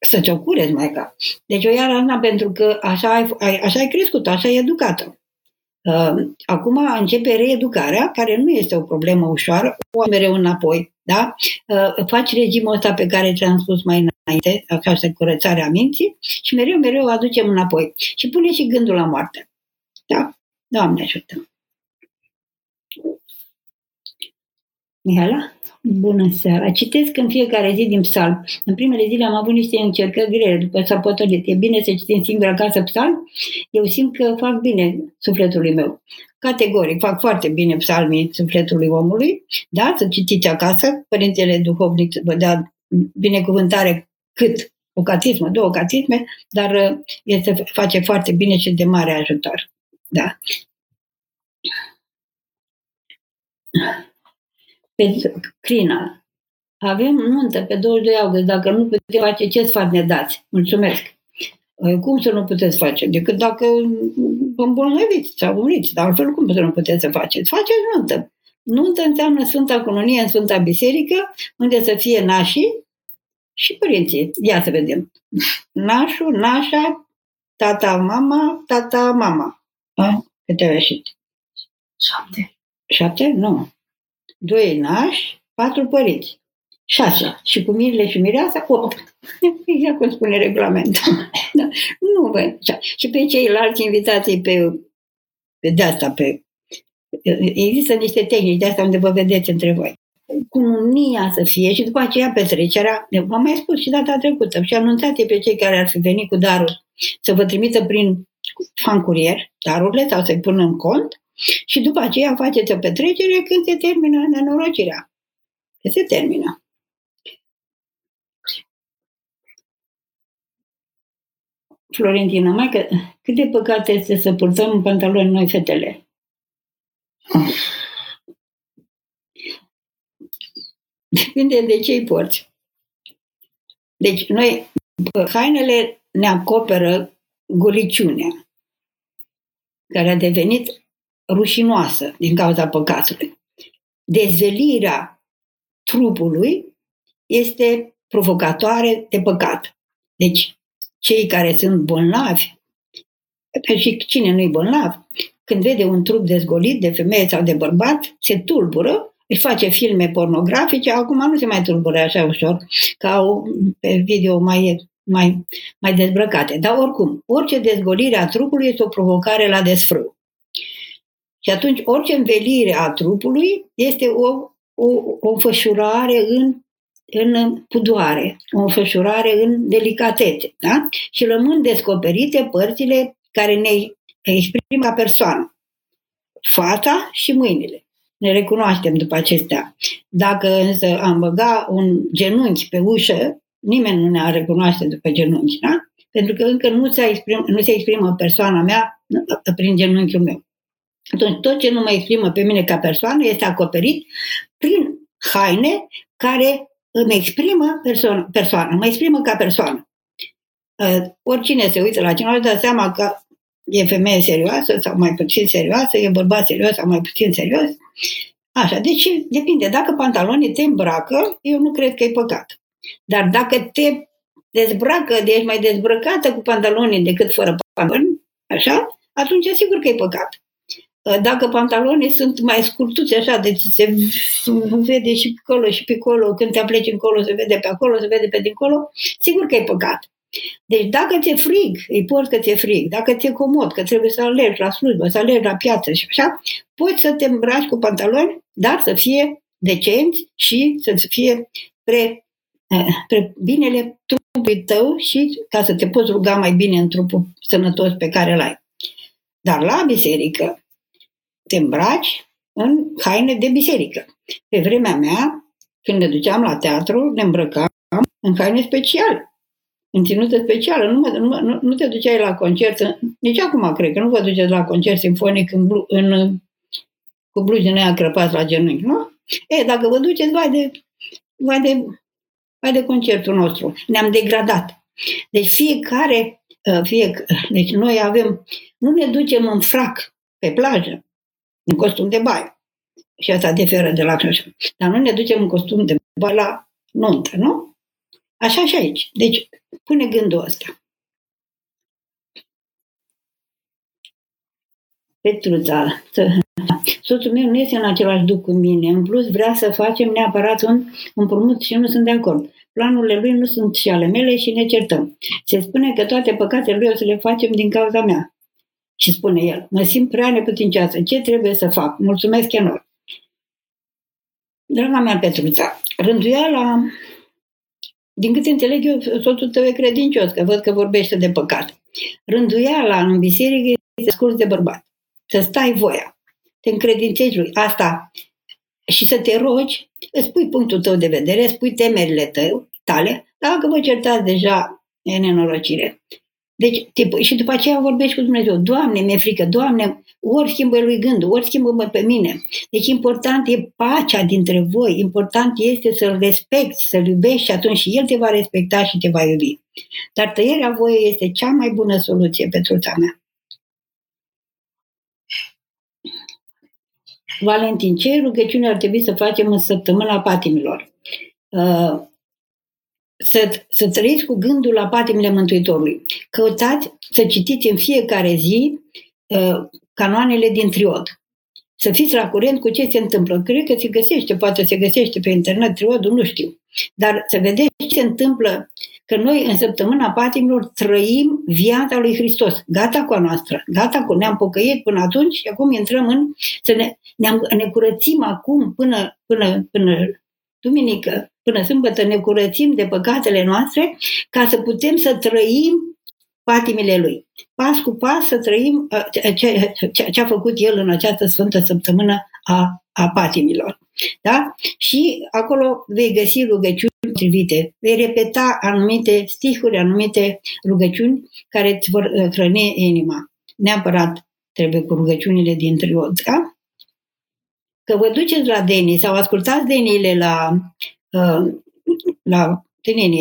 Să-ți o cureți, Maica. Deci o ia razna pentru că așa ai, așa ai crescut, așa ai educată. Acum începe reeducarea, care nu este o problemă ușoară, o mereu înapoi. Da? Faci regimul ăsta pe care ți-am spus mai înainte, această curățare a minții, și mereu, mereu o aducem înapoi. Și pune și gândul la moarte. Da? Doamne ajută! Mihaela? Bună seara! Citesc în fiecare zi din psalm. În primele zile am avut niște încercări grele, după s-a potolit. E bine să citim singur acasă psalm? Eu simt că fac bine sufletului meu. Categoric, fac foarte bine psalmii sufletului omului. Da, să citiți acasă. Părintele Duhovnic vă dea binecuvântare cât o catismă, două catisme, dar este, face foarte bine și de mare ajutor. Da pe Crina. Avem nuntă pe 22 august. Dacă nu puteți face, ce sfat ne dați? Mulțumesc. Păi, cum să nu puteți face? Decât dacă vă îmbolnăviți sau muriți. Dar altfel cum să nu puteți să faceți? Faceți nuntă. Nuntă înseamnă Sfânta Cununie în Sfânta Biserică, unde să fie nașii și părinții. Ia să vedem. Nașul, nașa, tata, mama, tata, mama. A? Câte au ieșit? Șapte. Șapte? Nu. Doi nași, patru părinți. Șase. Și cu mirile și mireasa, opt. Exact cum spune regulamentul. da. Nu, bă. Și pe ceilalți invitații pe, pe de asta, pe... Există niște tehnici de asta unde vă vedeți între voi cununia să fie și după aceea petrecerea, v-am mai spus și data trecută, și anunțate pe cei care ar fi venit cu darul să vă trimită prin fan curier darurile sau să-i pună în cont și după aceea faceți o petrecere când se termină nenorocirea. Că se termină. Florentina, mai că, cât de păcat este să purtăm pantaloni noi fetele? Depinde de ce îi porți. Deci, noi, hainele ne acoperă guriciunea, care a devenit rușinoasă din cauza păcatului. Dezvelirea trupului este provocatoare de păcat. Deci, cei care sunt bolnavi, și cine nu-i bolnav, când vede un trup dezgolit de femeie sau de bărbat, se tulbură își face filme pornografice, acum nu se mai tulbură așa ușor, ca au pe video mai, mai, mai dezbrăcate. Dar oricum, orice dezgolire a trupului este o provocare la desfrâu. Și atunci orice învelire a trupului este o, o, o înfășurare în, în pudoare, o înfășurare în delicatețe. Da? Și rămân descoperite părțile care ne exprimă ca persoană. Fața și mâinile. Ne recunoaștem după acestea. Dacă însă am băga un genunchi pe ușă, nimeni nu ne-ar recunoaște după genunchi, da? Pentru că încă nu se, exprim, nu se exprimă persoana mea prin genunchiul meu. Atunci tot ce nu mă exprimă pe mine ca persoană este acoperit prin haine care îmi exprimă persoană, persoană mă exprimă ca persoană. Uh, oricine se uită la cineva dă seama că e femeie serioasă sau mai puțin serioasă, e bărbat serios sau mai puțin serios. Așa, deci depinde. Dacă pantalonii te îmbracă, eu nu cred că e păcat. Dar dacă te dezbracă, de ești mai dezbrăcată cu pantalonii decât fără pantaloni, așa, atunci sigur că e păcat. Dacă pantalonii sunt mai scurtuți așa, deci se vede și pe acolo și pe acolo, când te apleci încolo se vede pe acolo, se vede pe dincolo, sigur că e păcat. Deci dacă ți-e frig, îi porți că ți-e frig, dacă ți-e comod, că trebuie să alergi la slujbă, să alergi la piață și așa, poți să te îmbraci cu pantaloni, dar să fie decenți și să fie pre, eh, pre binele trupului tău și ca să te poți ruga mai bine în trupul sănătos pe care îl ai. Dar la biserică te îmbraci în haine de biserică. Pe vremea mea, când ne duceam la teatru, ne îmbrăcam în haine speciale în ținută specială. Nu, nu, nu, nu te duceai la concert, nici acum cred că nu vă duceți la concert sinfonic în, în, cu blugi aia crăpați la genunchi, nu? E, dacă vă duceți, vai de, vai de, vai de concertul nostru. Ne-am degradat. Deci fiecare, uh, fie, deci noi avem, nu ne ducem în frac pe plajă, în costum de baie. Și asta diferă de la Crăciun. Dar nu ne ducem în costum de baie la nuntă, nu? Așa și aici. Deci, pune gândul ăsta. Petruța, soțul meu nu este în același duc cu mine. În plus, vrea să facem neapărat un împrumut și nu sunt de acord. Planurile lui nu sunt și ale mele și ne certăm. Se spune că toate păcatele lui o să le facem din cauza mea. Și spune el, mă simt prea neputincioasă. Ce trebuie să fac? Mulțumesc enorm. Draga mea Petruța, rânduiala din câte înțeleg eu, soțul tău e credincios, că văd că vorbește de păcat. Rânduiala în biserică este scurs de bărbat. Să stai voia. Te încredințezi lui. Asta. Și să te rogi, îți pui punctul tău de vedere, îți pui temerile tău, tale. Dacă vă certați deja, e nenorocire. Deci, te, și după aceea vorbești cu Dumnezeu. Doamne, mi-e frică. Doamne, ori schimbă lui gândul, ori schimbă pe mine. Deci important e pacea dintre voi. Important este să-l respecti, să-l iubești și atunci și el te va respecta și te va iubi. Dar tăierea voie este cea mai bună soluție pentru truța mea. Valentin, ce rugăciune ar trebui să facem în săptămâna patimilor? Uh, să, să trăiți cu gândul la patimile Mântuitorului. Căutați să citiți în fiecare zi uh, canoanele din triod. Să fiți la curent cu ce se întâmplă. Cred că se găsește, poate se găsește pe internet triodul, nu știu. Dar să vedeți ce se întâmplă, că noi în săptămâna patimilor trăim viața lui Hristos. Gata cu a noastră, gata cu ne-am pocăit până atunci și acum intrăm în, să ne, ne, ne curățim acum până, până, până duminică, până sâmbătă ne curățim de păcatele noastre ca să putem să trăim patimile Lui. Pas cu pas să trăim uh, ce, ce, ce a făcut El în această sfântă săptămână a, a patimilor. Da? Și acolo vei găsi rugăciuni potrivite. Vei repeta anumite stihuri, anumite rugăciuni care îți vor uh, hrăni inima. Neapărat trebuie cu rugăciunile din triod. Da? Că vă duceți la Deni sau ascultați Deniile la, uh, la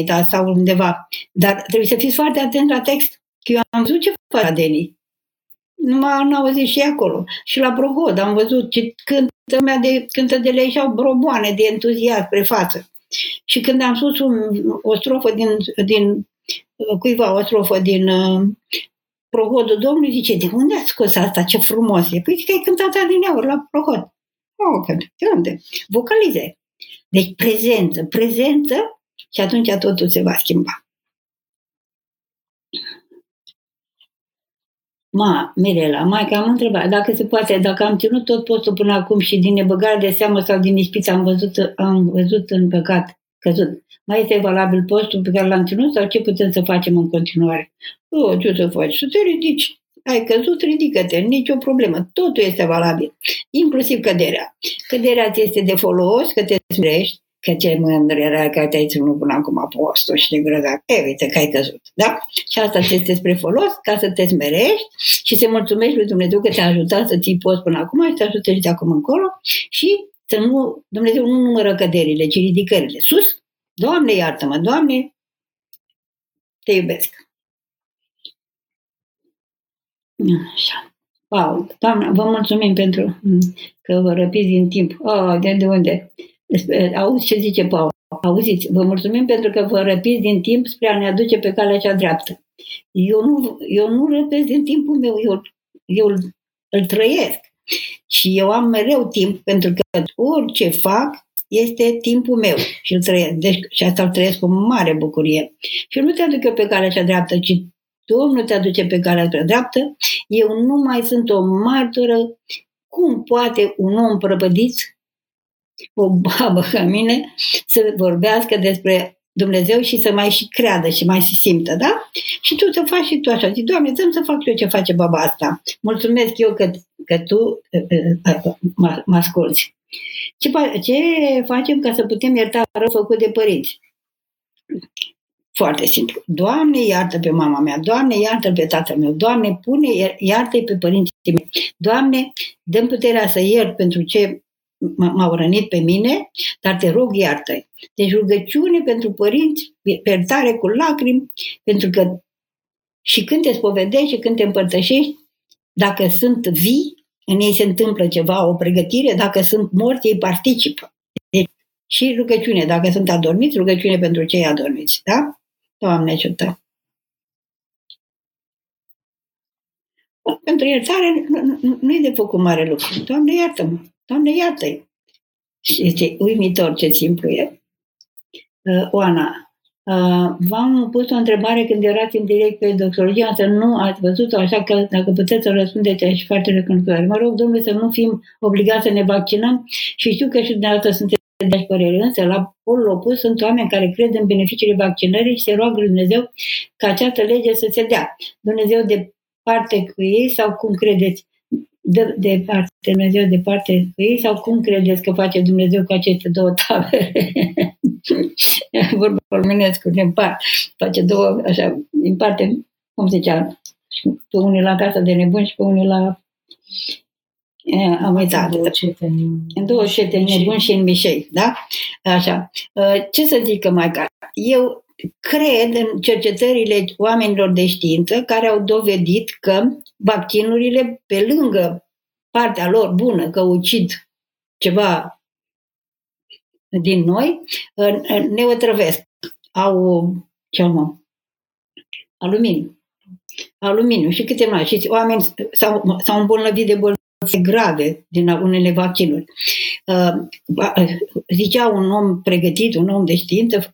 da, sau undeva. Dar trebuie să fiți foarte atent la text. Că eu am văzut ce fac la Deni. Numai am auzit și acolo. Și la Prohod am văzut ce cântă lumea de, cântă de lei și broboane de entuziasm pe față. Și când am spus un, o strofă din, din cuiva, o strofă din uh, Prohodul Domnului, zice, de unde ați scos asta? Ce frumos e! Păi că ai cântat adineauri la Prohod. Oh, de unde? Vocalize. Deci prezență, prezență și atunci totul se va schimba. Ma, Mirela, mai că am întrebat, dacă se poate, dacă am ținut tot postul până acum și din nebăgare de seamă sau din ispiță am văzut, am văzut în păcat căzut, mai este valabil postul pe care l-am ținut sau ce putem să facem în continuare? O, ce să faci? Să te ridici. Ai căzut, ridică-te, nicio problemă. Totul este valabil, inclusiv căderea. Căderea ți este de folos, că te smerești, că ce mândră era că te-ai ținut până acum postul și te grăga. E, uite că ai căzut. Da? Și asta ți este spre folos ca să te smerești și să mulțumești lui Dumnezeu că te-a ajutat să ții post până acum și te ajută și de acum încolo și să nu, Dumnezeu nu numără căderile, ci ridicările. Sus, Doamne iartă-mă, Doamne, te iubesc. Așa. Paul, Doamne, vă mulțumim pentru că vă răpiți din timp. Oh, de, de unde? Auzi ce zice Paul. Auziți, vă mulțumim pentru că vă răpiți din timp spre a ne aduce pe calea cea dreaptă. Eu nu, eu nu răpesc din timpul meu, eu, eu îl trăiesc. Și eu am mereu timp pentru că orice fac este timpul meu și îl trăiesc. Deci, și asta îl trăiesc cu mare bucurie. Și nu te aduc eu pe calea cea dreaptă, ci Domnul te aduce pe calea cea dreaptă. Eu nu mai sunt o martură. Cum poate un om prăpădit o babă ca mine să vorbească despre Dumnezeu și să mai și creadă și mai și simtă, da? Și tu să faci și tu așa. Zici, Doamne, dăm să fac eu ce face baba asta. Mulțumesc eu că, că tu mă, mă asculți. Ce, ce facem ca să putem ierta rău făcut de părinți? Foarte simplu. Doamne, iartă pe mama mea. Doamne, iartă pe tatăl meu. Doamne, pune, iartă pe părinții mei. Doamne, dăm puterea să iert pentru ce m-au rănit pe mine, dar te rog iartă Deci rugăciune pentru părinți, iertare cu lacrimi, pentru că și când te spovedești și când te împărtășești, dacă sunt vii, în ei se întâmplă ceva, o pregătire, dacă sunt morți, ei participă. Deci, și rugăciune, dacă sunt adormiți, rugăciune pentru cei adormiți, da? Doamne ajută! Pentru iertare nu, nu e de făcut mare lucru. Doamne, iartă-mă! Doamne, iată-i! Și este uimitor ce simplu e. Uh, Oana, uh, v-am pus o întrebare când erați în direct pe doctologie, însă nu ați văzut-o, așa că dacă puteți să răspundeți, aș fi foarte recunoscătoare. Mă rog, domnule, să nu fim obligați să ne vaccinăm și știu că și dumneavoastră sunteți de părere, însă la polul opus sunt oameni care cred în beneficiile vaccinării și se roagă lui Dumnezeu ca această lege să se dea. Dumnezeu de parte cu ei sau cum credeți? de, de parte, Dumnezeu de parte cu ei sau cum credeți că face Dumnezeu cu aceste două tabere? Vorba românescu, din parte. Face două, așa, din parte, cum zicea, pe unii la casa de nebun și pe unii la E, am uitat. În două cetăni nebuni și în mișei, da? Așa. Ce să zic mai ca? Eu cred în cercetările oamenilor de știință care au dovedit că vaccinurile, pe lângă partea lor bună, că ucid ceva din noi, ne otrăvesc. au ce mă, aluminiu. Aluminiu și câte mai. Și oameni s-au, s-au îmbolnăvit de boli grave din unele vaccinuri. Uh, zicea un om pregătit, un om de știință,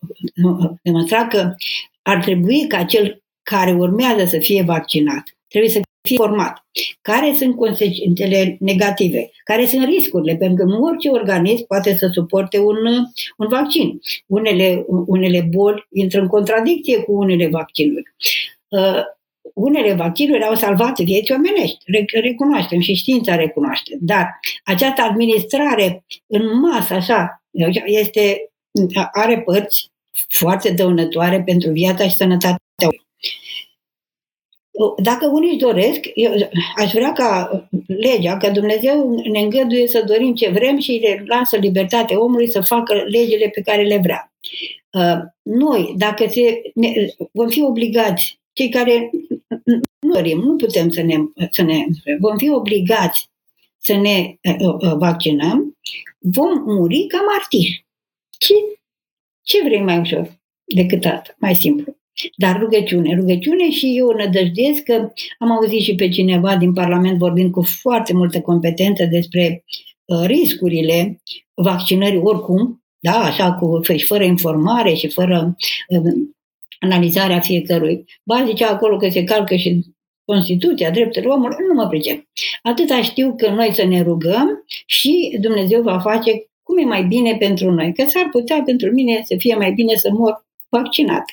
demonstra că ar trebui ca cel care urmează să fie vaccinat, trebuie să fie format. Care sunt consecințele negative? Care sunt riscurile? Pentru că orice organism poate să suporte un, un vaccin. Unele, unele boli intră în contradicție cu unele vaccinuri. Uh, unele vaccinuri au salvat vieți omenești, recunoaștem și știința recunoaște. Dar această administrare în masă, așa, este, are părți foarte dăunătoare pentru viața și sănătatea dacă unii își doresc, eu aș vrea ca legea, că Dumnezeu ne îngăduie să dorim ce vrem și le lasă libertatea omului să facă legile pe care le vrea. Uh, noi, dacă se, ne, vom fi obligați, cei care nu dorim, nu putem să ne, să ne vom fi obligați să ne uh, uh, vaccinăm, vom muri ca martiri. Ce, ce vrei mai ușor decât asta? Mai simplu. Dar rugăciune, rugăciune și eu nădăjduiesc că am auzit și pe cineva din Parlament vorbind cu foarte multă competență despre uh, riscurile vaccinării oricum, da, așa cu și fără informare și fără uh, analizarea fiecărui. Ba zicea acolo că se calcă și Constituția, drepturile omului, nu mă pricep. Atâta știu că noi să ne rugăm și Dumnezeu va face cum e mai bine pentru noi. Că s-ar putea pentru mine să fie mai bine să mor vaccinat.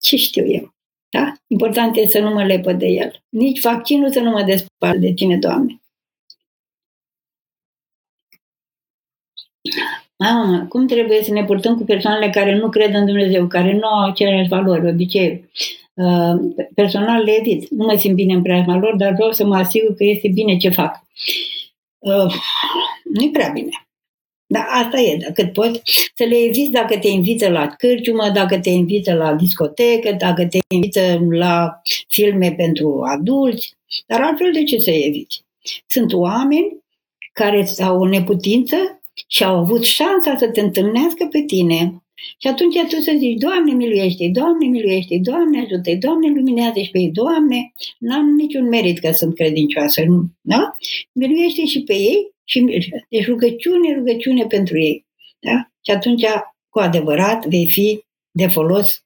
Ce știu eu? Da? Important este să nu mă lepă de el. Nici vaccinul să nu mă despart de tine, Doamne. Mamă, cum trebuie să ne purtăm cu persoanele care nu cred în Dumnezeu, care nu au aceleași valori, obicei. Uh, personal le evit. Nu mă simt bine în preajma lor, dar vreau să mă asigur că este bine ce fac. Uh, nu e prea bine. Dar asta e, dacă poți să le eviți dacă te invită la cârciumă, dacă te invită la discotecă, dacă te invită la filme pentru adulți, dar altfel de ce să eviți? Sunt oameni care au o neputință și au avut șansa să te întâlnească pe tine. Și atunci tu să zici, Doamne miluiește Doamne miluiește Doamne ajută Doamne luminează și pe ei, Doamne, n-am niciun merit că sunt credincioasă, da? Miluiește și pe ei și deci rugăciune, rugăciune pentru ei. Da? Și atunci, cu adevărat, vei fi de folos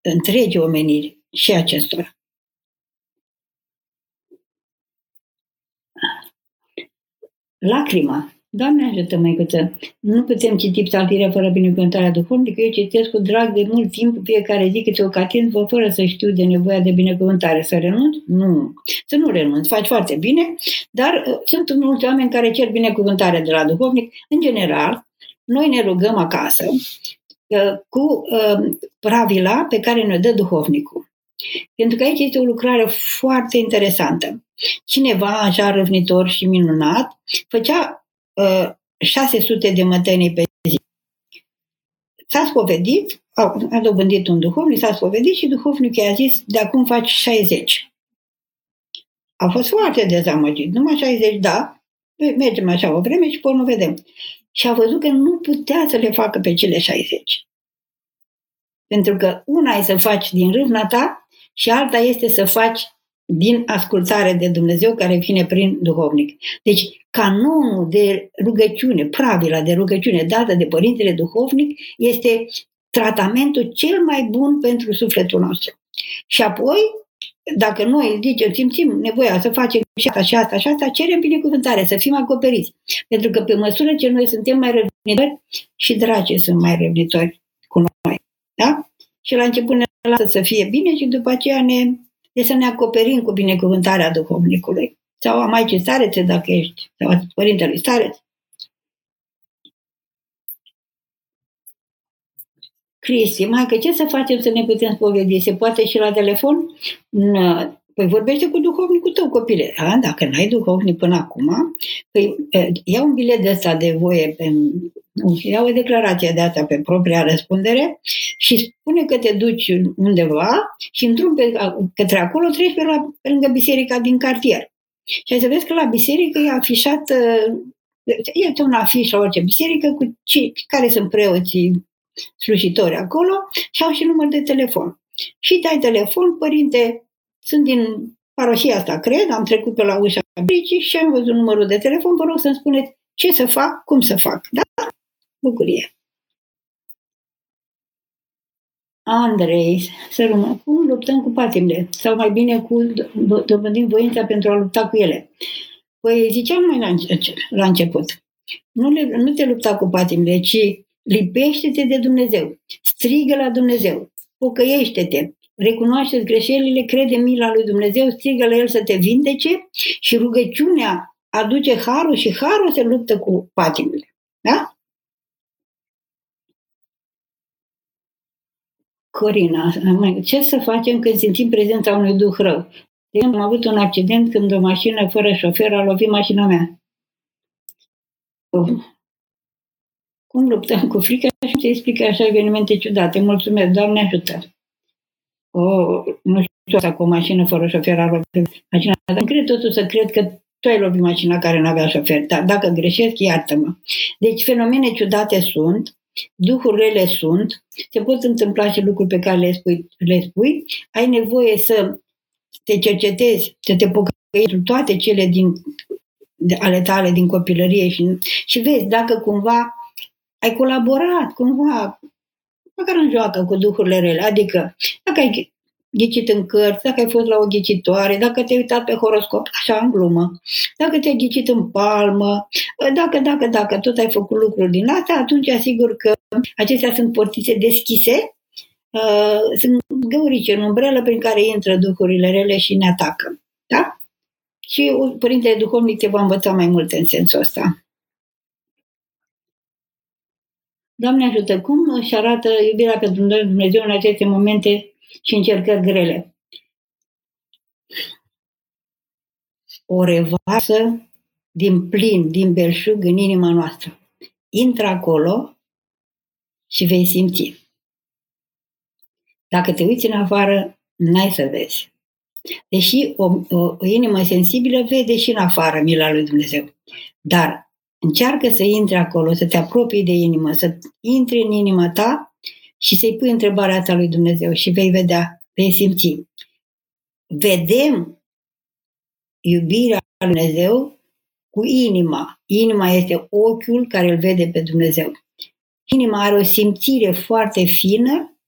întregi omeniri și acestora. Lacrima. Doamne ajută, măicuță! Nu putem citi psaltirea fără binecuvântarea duhovnică. Eu citesc cu drag de mult timp, fiecare zi câte o catință, fără să știu de nevoia de binecuvântare. Să renunț? Nu. Să nu renunț. Faci foarte bine, dar uh, sunt mulți oameni care cer binecuvântare de la duhovnic. În general, noi ne rugăm acasă uh, cu uh, pravila pe care ne dă duhovnicul. Pentru că aici este o lucrare foarte interesantă. Cineva, așa răvnitor și minunat, făcea 600 de mătănii pe zi. S-a spovedit, a dobândit un duhovnic, s-a spovedit și duhovnicul i-a zis, de acum faci 60. A fost foarte dezamăgit. Numai 60, da, mergem așa o vreme și până vedem. Și a văzut că nu putea să le facă pe cele 60. Pentru că una e să faci din râvna ta și alta este să faci din ascultare de Dumnezeu care vine prin duhovnic. Deci, canonul de rugăciune, pravila de rugăciune dată de Părintele Duhovnic este tratamentul cel mai bun pentru sufletul nostru. Și apoi, dacă noi zicem, simțim nevoia să facem și asta și asta și asta, cerem binecuvântare, să fim acoperiți. Pentru că pe măsură ce noi suntem mai răbnitori, și dragii sunt mai răbnitori cu noi. Da? Și la început ne lasă să fie bine și după aceea ne de să ne acoperim cu binecuvântarea duhovnicului. Sau a Maicii Starețe, dacă ești, sau a Părintelui Stareț. Cristi, mai că ce să facem să ne putem spovedi? Se poate și la telefon? Păi vorbește cu duhovnicul tău, copile. A, dacă n-ai duhovnic până acum, păi ia un bilet de ăsta de voie pe ia o declarație de asta pe propria răspundere și spune că te duci undeva și în drum pe, către acolo treci pe, la, pe lângă biserica din cartier. Și ai să vezi că la biserică e afișat, uh, e un afiș la orice biserică cu ce, care sunt preoții slujitori acolo și au și număr de telefon. Și dai telefon, părinte, sunt din paroșia asta, cred, am trecut pe la ușa fabricii și am văzut numărul de telefon, vă rog să-mi spuneți ce să fac, cum să fac. Da? Bucurie. Andrei, să rămân, cum luptăm cu patimile? Sau mai bine cu dobândim voința pentru a lupta cu ele. Păi ziceam mai la, la început. Nu, le, nu te lupta cu patimile, ci lipește-te de Dumnezeu. Strigă la Dumnezeu. Pocăiește-te. Recunoaște greșelile, crede mila lui Dumnezeu, strigă la El să te vindece și rugăciunea aduce harul și harul se luptă cu patimile. Da? Corina, ce să facem când simțim prezența unui duh rău? De am avut un accident când o mașină fără șofer a lovit mașina mea. Cum luptăm cu frica și se explică așa evenimente ciudate. Mulțumesc, Doamne ajută. Oh, nu știu asta cu o mașină fără șofer a lovit mașina, dar cred totul să cred că tu ai lovit mașina care nu avea șofer. Dar dacă greșesc, iartă-mă. Deci fenomene ciudate sunt, duhurile sunt, se pot întâmpla și lucruri pe care le spui, le spui. ai nevoie să te cercetezi, să te pocăiești toate cele din, ale tale din copilărie și, și vezi dacă cumva ai colaborat cumva, măcar în joacă cu duhurile rele, adică dacă ai ghicit în cărți, dacă ai fost la o ghicitoare, dacă te-ai uitat pe horoscop, așa în glumă, dacă te-ai ghicit în palmă, dacă, dacă, dacă tot ai făcut lucruri din astea, atunci asigur că acestea sunt portițe deschise, uh, sunt găurice în umbrelă prin care intră duhurile rele și ne atacă. Da? Și Părintele Duhovnic te va învăța mai multe în sensul ăsta. Doamne ajută, cum își arată iubirea pentru Dumnezeu în aceste momente și încercări grele? O revarsă din plin, din belșug în inima noastră. Intră acolo și vei simți. Dacă te uiți în afară, n-ai să vezi. Deși o, o, o inimă sensibilă vede și în afară mila lui Dumnezeu. Dar încearcă să intri acolo, să te apropii de inimă, să intri în inima ta și să-i pui întrebarea ta lui Dumnezeu și vei vedea, vei simți. Vedem iubirea lui Dumnezeu cu inima. Inima este ochiul care îl vede pe Dumnezeu. Inima are o simțire foarte fină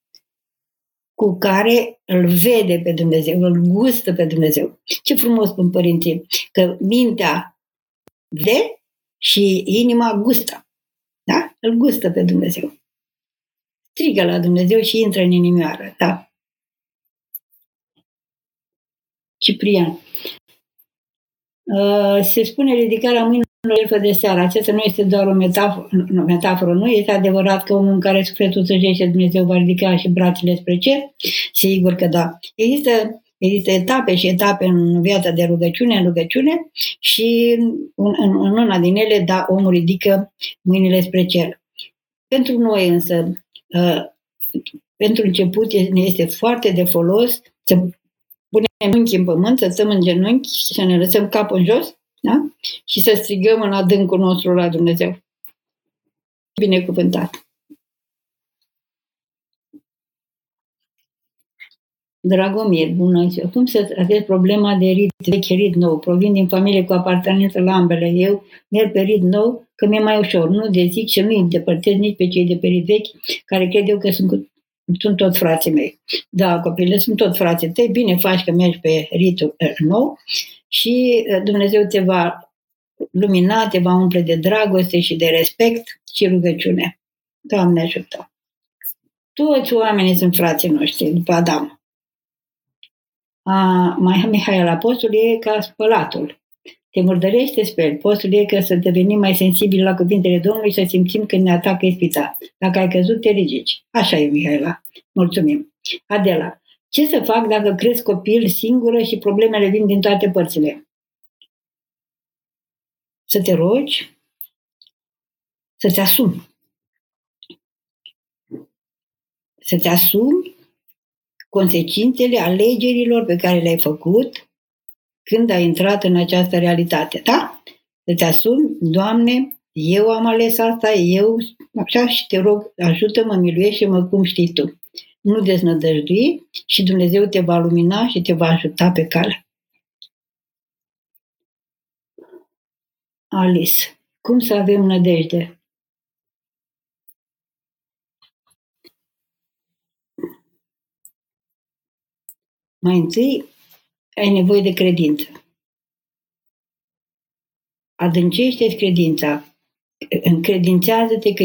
cu care îl vede pe Dumnezeu, îl gustă pe Dumnezeu. Ce frumos spun părinții, că mintea vede și inima gustă. Da? Îl gustă pe Dumnezeu. Strigă la Dumnezeu și intră în inimioară. Da. Ciprian. Uh, se spune ridicarea mâinilor elfă de seară. Acesta nu este doar o metaforă, nu, metaforă, nu este adevărat că omul în care sufletul săgește Dumnezeu va ridica și brațele spre cer? Sigur că da. Există Există etape și etape în viața de rugăciune, în rugăciune și în, în, în una din ele, da, omul ridică mâinile spre cer. Pentru noi însă, uh, pentru început, ne este foarte de folos să punem genunchi în pământ, să stăm în genunchi și să ne lăsăm capul în jos da? și să strigăm în adâncul nostru la Dumnezeu. Binecuvântat! Dragomir, bună ziua! Cum să aveți problema de rit vechi, rit nou? Provin din familie cu apartenență la ambele. Eu merg pe rit nou, că mi-e mai ușor. Nu de zic și nu îi depărtez nici pe cei de pe rit vechi, care cred eu că sunt, sunt tot frații mei. Da, copile, sunt tot frații tăi. Bine faci că mergi pe ritul eh, nou și eh, Dumnezeu te va lumina, te va umple de dragoste și de respect și rugăciune. Doamne ajută! Toți oamenii sunt frații noștri, după Adam a, Mihail Apostol e ca spălatul. Te murdărește spre el. Postul e că să devenim mai sensibili la cuvintele Domnului și să simțim când ne atacă ispita. Dacă ai căzut, te ridici. Așa e, Mihaela. Mulțumim. Adela, ce să fac dacă cresc copil singură și problemele vin din toate părțile? Să te rogi, să-ți asumi. Să-ți asumi consecințele alegerilor pe care le-ai făcut când ai intrat în această realitate. Da? Să-ți asumi, Doamne, Eu am ales asta, eu, așa, și te rog, ajută-mă, miluiește-mă cum știi tu. Nu deznădăjdui și Dumnezeu te va lumina și te va ajuta pe cale. Alice, cum să avem nădejde? Mai întâi, ai nevoie de credință. Adâncește credința. Încredințează-te că,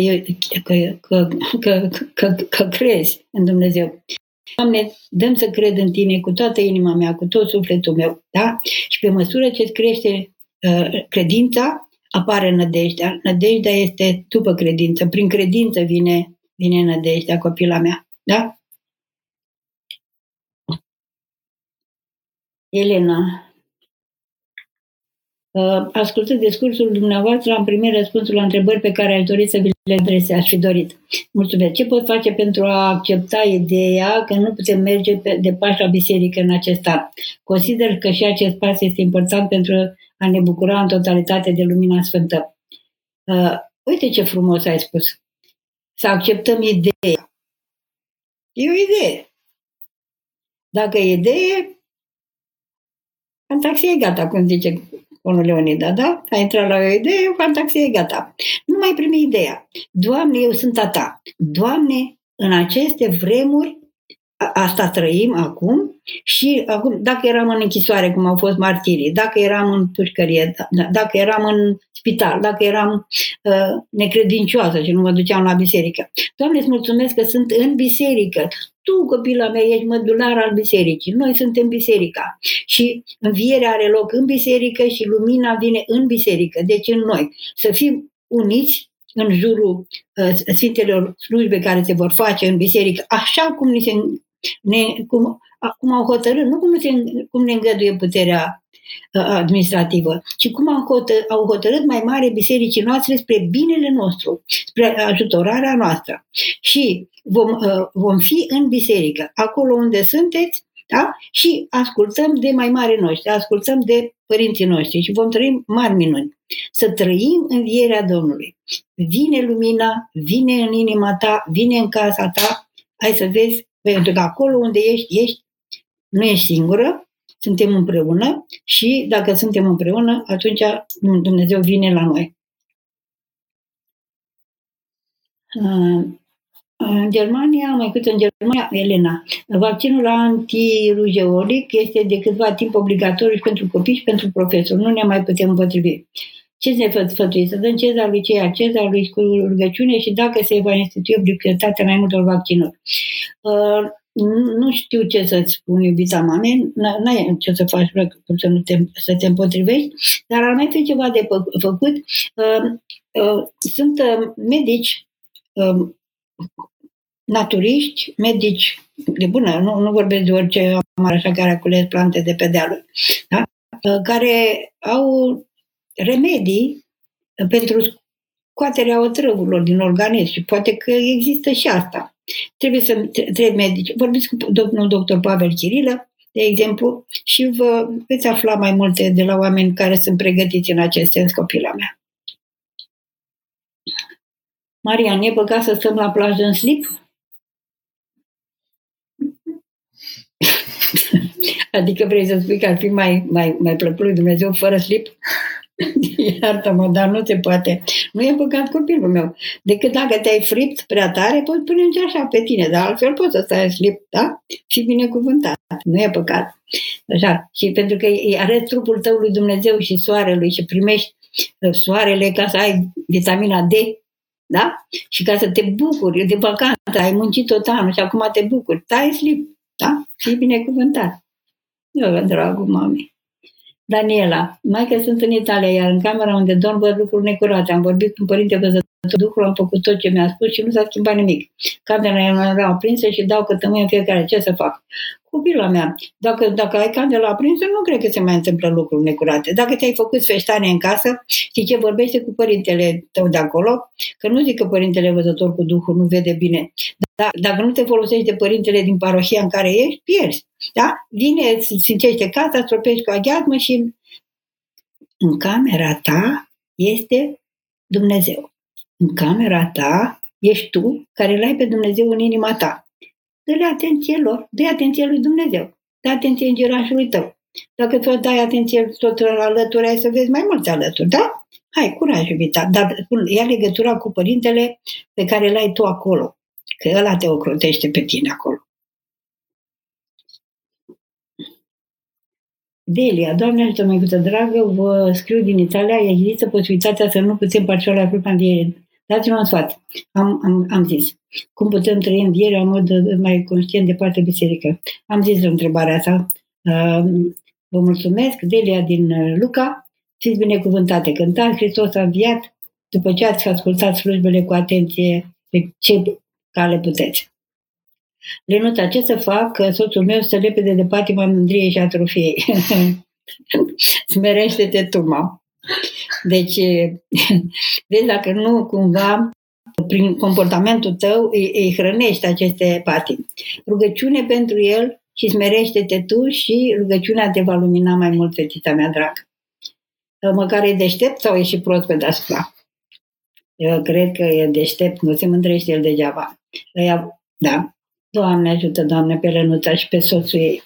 că, că, că, că, că crezi în Dumnezeu. Doamne, dăm să cred în Tine cu toată inima mea, cu tot sufletul meu. Da? Și pe măsură ce îți crește uh, credința, apare nădejdea. Nădejdea este după credință. Prin credință vine, vine nădejdea, copila mea. Da? Elena, uh, ascultând discursul dumneavoastră, am primit răspunsul la întrebări pe care aș dori să vi le adrese, aș fi dorit. Mulțumesc. Ce pot face pentru a accepta ideea că nu putem merge pe, de pași la biserică în acest an? Consider că și acest pas este important pentru a ne bucura în totalitate de lumina sfântă. Uh, uite ce frumos ai spus. Să acceptăm ideea. E o idee. Dacă e idee, Fantaxie e gata, cum zice conul Leonida, da? A intrat la o idee, fantaxie e gata. Nu mai primi ideea. Doamne, eu sunt a ta. Doamne, în aceste vremuri, asta trăim acum și acum, dacă eram în închisoare, cum au fost martirii, dacă eram în pușcărie, da, da, dacă eram în spital, dacă eram uh, necredincioasă și nu mă duceam la biserică. Doamne, îți mulțumesc că sunt în biserică. Tu, copila mea, ești mădular al bisericii. Noi suntem biserica. Și învierea are loc în biserică și lumina vine în biserică, deci în noi. Să fim uniți în jurul uh, Sfintelor slujbe care se vor face în biserică, așa cum, ni se, ne, cum, cum au hotărât, nu cum, se, cum ne îngăduie puterea uh, administrativă, ci cum au hotărât, au hotărât mai mare bisericii noastre spre binele nostru, spre ajutorarea noastră. Și vom, uh, vom fi în biserică, acolo unde sunteți, da? și ascultăm de mai mari noștri, ascultăm de părinții noștri și vom trăi mari minuni. Să trăim învierea Domnului. Vine lumina, vine în inima ta, vine în casa ta, hai să vezi, pentru că acolo unde ești, ești, nu ești singură, suntem împreună și dacă suntem împreună, atunci Dumnezeu vine la noi. Uh, în Germania, mai cât în Germania, Elena, vaccinul antirujeolic este de câtva timp obligatoriu și pentru copii și pentru profesori. Nu ne mai putem împotrivi. Ce se sfătuie? Să dăm cezar lui ceea cezar lui cu rugăciune și dacă se va institui obligativitatea mai multor vaccinuri. Uh, nu știu ce să-ți spun, iubita mame, n-ai ce să faci să, nu te, să te împotrivești, dar ar mai fi ceva de făcut. Uh, uh, sunt medici naturiști, medici de bună, nu, nu vorbesc de orice amar așa care a cules plante de pe dealuri, da? care au remedii pentru scoaterea otrăvurilor din organism și poate că există și asta. Trebuie să trebuie medici. Vorbiți cu domnul doctor Pavel Chirilă, de exemplu, și vă veți afla mai multe de la oameni care sunt pregătiți în acest sens, copila mea. Marian, e păcat să stăm la plajă în slip? adică vrei să spui că ar fi mai, mai, mai plăcut lui Dumnezeu fără slip? Iartă-mă, dar nu se poate. Nu e păcat copilul meu. Decât dacă te-ai fript prea tare, poți pune așa pe tine, dar altfel poți să stai în slip, da? Și binecuvântat. Nu e păcat. Așa. Și pentru că îi arăți trupul tău lui Dumnezeu și soarelui și primești uh, soarele ca să ai vitamina D, da? Și ca să te bucuri de vacanță, ai muncit tot anul și acum te bucuri, stai slip, da? Și binecuvântat. Eu, dragul mami. Daniela, mai că sunt în Italia, iar în camera unde dorm văd lucruri necurate. Am vorbit cu părinte văzător Duhul, am făcut tot ce mi-a spus și nu s-a schimbat nimic. Camera era aprinsă și dau cătămâie în fiecare. Ce să fac? Copila mea, dacă, dacă ai candela aprinsă, nu cred că se mai întâmplă lucruri necurate. Dacă te-ai făcut feștane în casă, știi ce vorbește cu părintele tău de acolo? Că nu zic că părintele văzător cu Duhul nu vede bine. Dar dacă nu te folosești de părintele din parohia în care ești, pierzi. Da? Vine, îți sfințește casa, stropești cu aghiatmă și în camera ta este Dumnezeu. În camera ta ești tu care îl ai pe Dumnezeu în inima ta. Dă-le atenție lor, dă atenție lui Dumnezeu, dă atenție îngerașului tău. Dacă tu dai atenție tot alături, ai să vezi mai mulți alături, da? Hai, curaj, iubita, dar ia legătura cu părintele pe care l-ai tu acolo, că ăla te ocrotește pe tine acolo. Delia, Doamne ajută, măicuță dragă, vă scriu din Italia, există posibilitatea să nu putem parțial la culpa înviere. Dați-mă un sfat. Am, am, am zis. Cum putem trăi învierea în mod mai conștient de parte biserică? Am zis întrebarea asta. Uh, vă mulțumesc, Delia din uh, Luca. Fiți binecuvântate. Cântați, Hristos a înviat. După ce ați ascultat slujbele cu atenție, pe ce cale puteți. Lenuța, ce să fac că soțul meu să lepede de patima mândriei și atrofiei? Smerește-te tu, mam. Deci, vezi dacă nu cumva prin comportamentul tău îi, îi hrănești aceste patimi. Rugăciune pentru el și smerește-te tu și rugăciunea te va lumina mai mult, fetița mea dragă. Măcar e deștept sau e și prost pe deasupra? Eu cred că e deștept, nu se mândrește el degeaba. Da, Doamne ajută, Doamne, pe Renuța și pe soțul ei.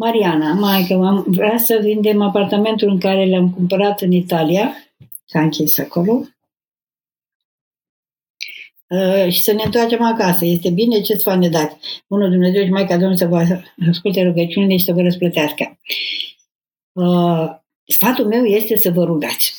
Mariana, mai că am vrea să vindem apartamentul în care le-am cumpărat în Italia, s-a închis acolo, uh, și să ne întoarcem acasă. Este bine ce-ți va ne dați. Bunul Dumnezeu și Maica Domnului să vă asculte rugăciunile și să vă răsplătească. Uh, sfatul meu este să vă rugați.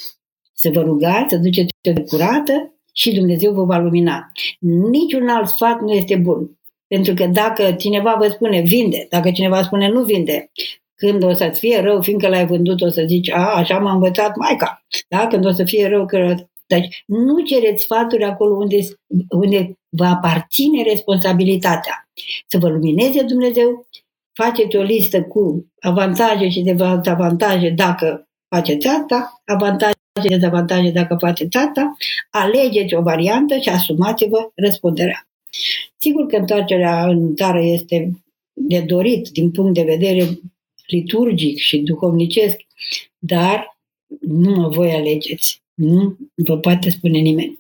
Să vă rugați, să duceți de curată și Dumnezeu vă va lumina. Niciun alt sfat nu este bun. Pentru că dacă cineva vă spune vinde, dacă cineva spune nu vinde, când o să-ți fie rău, fiindcă l-ai vândut, o să zici, a, așa m-a învățat maica. Da? Când o să fie rău, că... Deci nu cereți sfaturi acolo unde, unde vă aparține responsabilitatea. Să vă lumineze Dumnezeu, faceți o listă cu avantaje și dezavantaje dacă faceți asta, avantaje și dezavantaje dacă faceți asta, alegeți o variantă și asumați-vă răspunderea. Sigur că întoarcerea în țară este de dorit din punct de vedere liturgic și duhovnicesc, dar nu mă voi alegeți. Nu vă poate spune nimeni.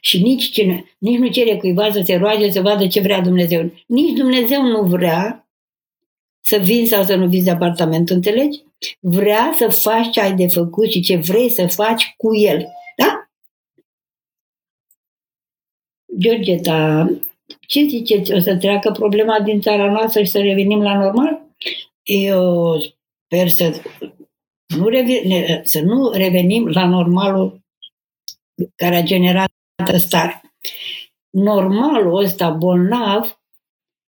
Și nici, cine, nici nu cere cuiva să se roage să vadă ce vrea Dumnezeu. Nici Dumnezeu nu vrea să vin sau să nu vinzi apartamentul, înțelegi? Vrea să faci ce ai de făcut și ce vrei să faci cu el. Georgeta, ce ziceți? O să treacă problema din țara noastră și să revenim la normal? Eu sper să nu, revine, să nu revenim la normalul care a generat stare. Normalul ăsta bolnav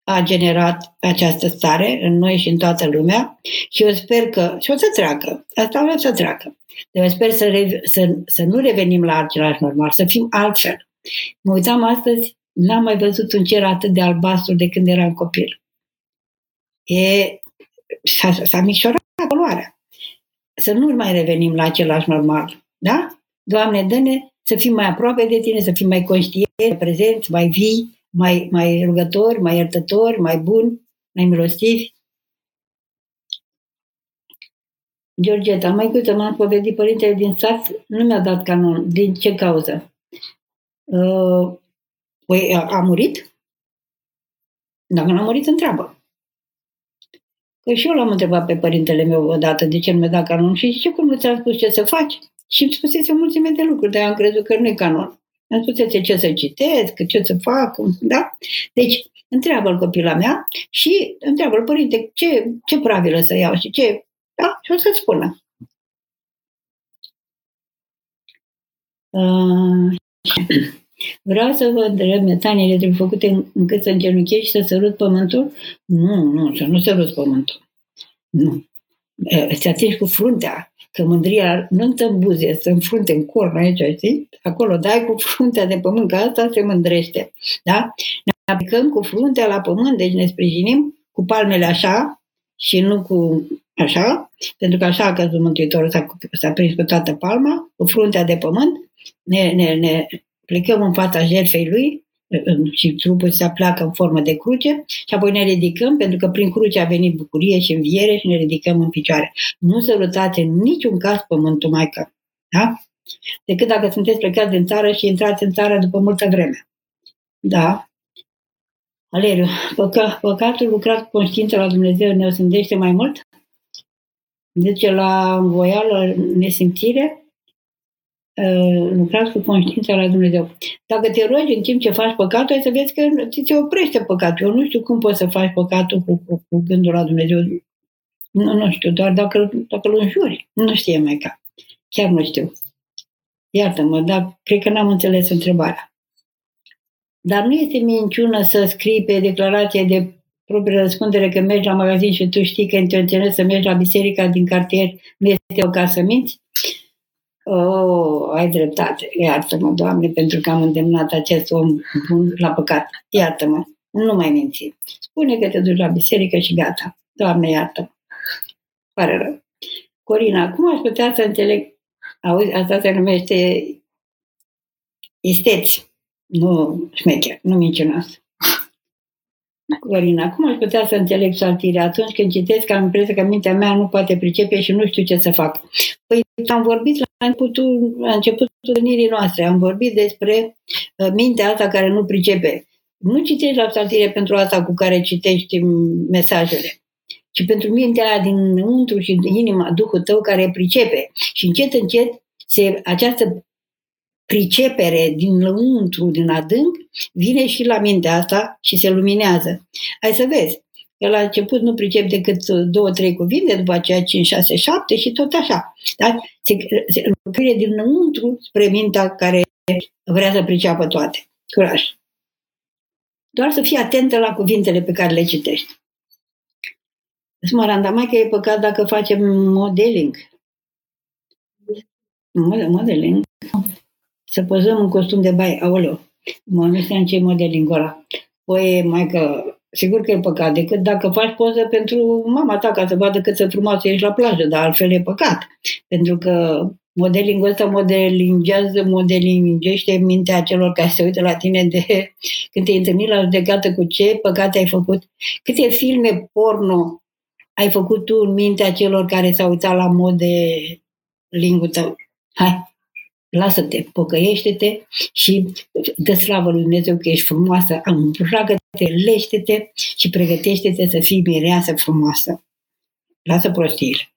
a generat această stare în noi și în toată lumea și eu sper că, și o să treacă, asta o să treacă. Dar sper să, re, să, să nu revenim la același normal, să fim altfel. Mă uitam astăzi, n-am mai văzut un cer atât de albastru de când eram copil. E, s-a, s-a micșorat poluarea. Să nu mai revenim la același normal. Da? Doamne, dă-ne să fim mai aproape de Tine, să fim mai conștienți, prezenți, mai vii, mai, mai rugători, mai iertători, mai buni, mai milostivi. Georgeta, mai câte m-am povedit părintele din sat, nu mi-a dat canon. Din ce cauză? Uh, păi a, a murit? Dacă nu a murit, întreabă. Că și eu l-am întrebat pe părintele meu odată de ce nu mi-a dat canon și zice, cum nu ți-am spus ce să faci? Și îmi spusese o mulțime de lucruri, dar am crezut că nu e canon. Îmi spusese ce să citesc, ce să fac, da? Deci, întreabă-l copila mea și întreabă-l părinte ce, ce pravilă să iau și ce, da? Și o să-ți spună. Uh, Vreau să vă întreb, metaniile trebuie făcute încât să îngenunchești și să sărut pământul? Nu, nu, să nu sărut pământul. Nu. Să atingi cu fruntea, că mândria nu în buze, să în frunte, în corn aici, știi? Acolo dai cu fruntea de pământ, că asta se mândrește. Da? Ne aplicăm cu fruntea la pământ, deci ne sprijinim cu palmele așa și nu cu așa, pentru că așa a căzut Mântuitorul, s-a, s-a prins cu toată palma, cu fruntea de pământ, ne, ne, ne plecăm în fața jertfei lui, și trupul se apleacă în formă de cruce și apoi ne ridicăm pentru că prin cruce a venit bucurie și înviere și ne ridicăm în picioare. Nu sărutați în niciun caz pământul Maică. Da? Decât dacă sunteți plecați din țară și intrați în țară după multă vreme. Da? Aleriu, păca, păcatul lucrat cu conștiința la Dumnezeu ne osândește mai mult? Duce la învoială, nesimțire? Uh, lucrați cu conștiința la Dumnezeu. Dacă te rogi în timp ce faci păcatul, ai să vezi că ți se oprește păcatul. Eu nu știu cum poți să faci păcatul cu, cu, cu gândul la Dumnezeu. Nu, nu știu, doar dacă, dacă îl înjuri. Nu știe mai ca. Chiar nu știu. Iartă-mă, dar cred că n-am înțeles întrebarea. Dar nu este minciună să scrii pe declarație de proprie răspundere că mergi la magazin și tu știi că intenționezi să mergi la biserica din cartier, nu este o casă minți? Oh, ai dreptate. Iartă-mă, Doamne, pentru că am îndemnat acest om bun la păcat. Iartă-mă. Nu mai minți. Spune că te duci la biserică și gata. Doamne, iartă-mă. Pare rău. Corina, cum aș putea să înțeleg? Auzi, asta se numește isteți, nu șmecher, nu mincinos. Corina, cum aș putea să înțeleg saltirea atunci când citesc am impresia că mintea mea nu poate pricepe și nu știu ce să fac? Păi am vorbit la începutul, la începutul întâlnirii noastre, am vorbit despre uh, mintea asta care nu pricepe. Nu citești la saltire pentru asta cu care citești mesajele, ci pentru mintea aia dinăuntru și din inima, Duhul tău care pricepe. Și încet, încet, se, această pricepere din lăuntru, din adânc, vine și la mintea asta și se luminează. Hai să vezi, că la început nu pricep decât două, trei cuvinte, după aceea 5, 6, 7 și tot așa. Da? Se, se lucrare din lăuntru spre mintea care vrea să priceapă toate. Curaj. Doar să fii atentă la cuvintele pe care le citești. Smaranda, mai că e păcat dacă facem modeling. Modeling? Să pozăm în costum de baie. Aoleu, mă, nu știam ce modeling ăla. Păi, mai că, sigur că e păcat, decât dacă faci poză pentru mama ta ca să vadă cât să frumoasă ești la plajă, dar altfel e păcat. Pentru că modelingul ăsta modelingează, modelingește mintea celor care se uită la tine de când te-ai întâlnit la judecată cu ce păcate ai făcut, câte filme porno ai făcut tu în mintea celor care s-au uitat la modelingul tău. Hai, lasă-te, pocăiește-te și dă slavă lui Dumnezeu că ești frumoasă, îmbracă-te, lește-te și pregătește-te să fii mireasă frumoasă. Lasă prostiile.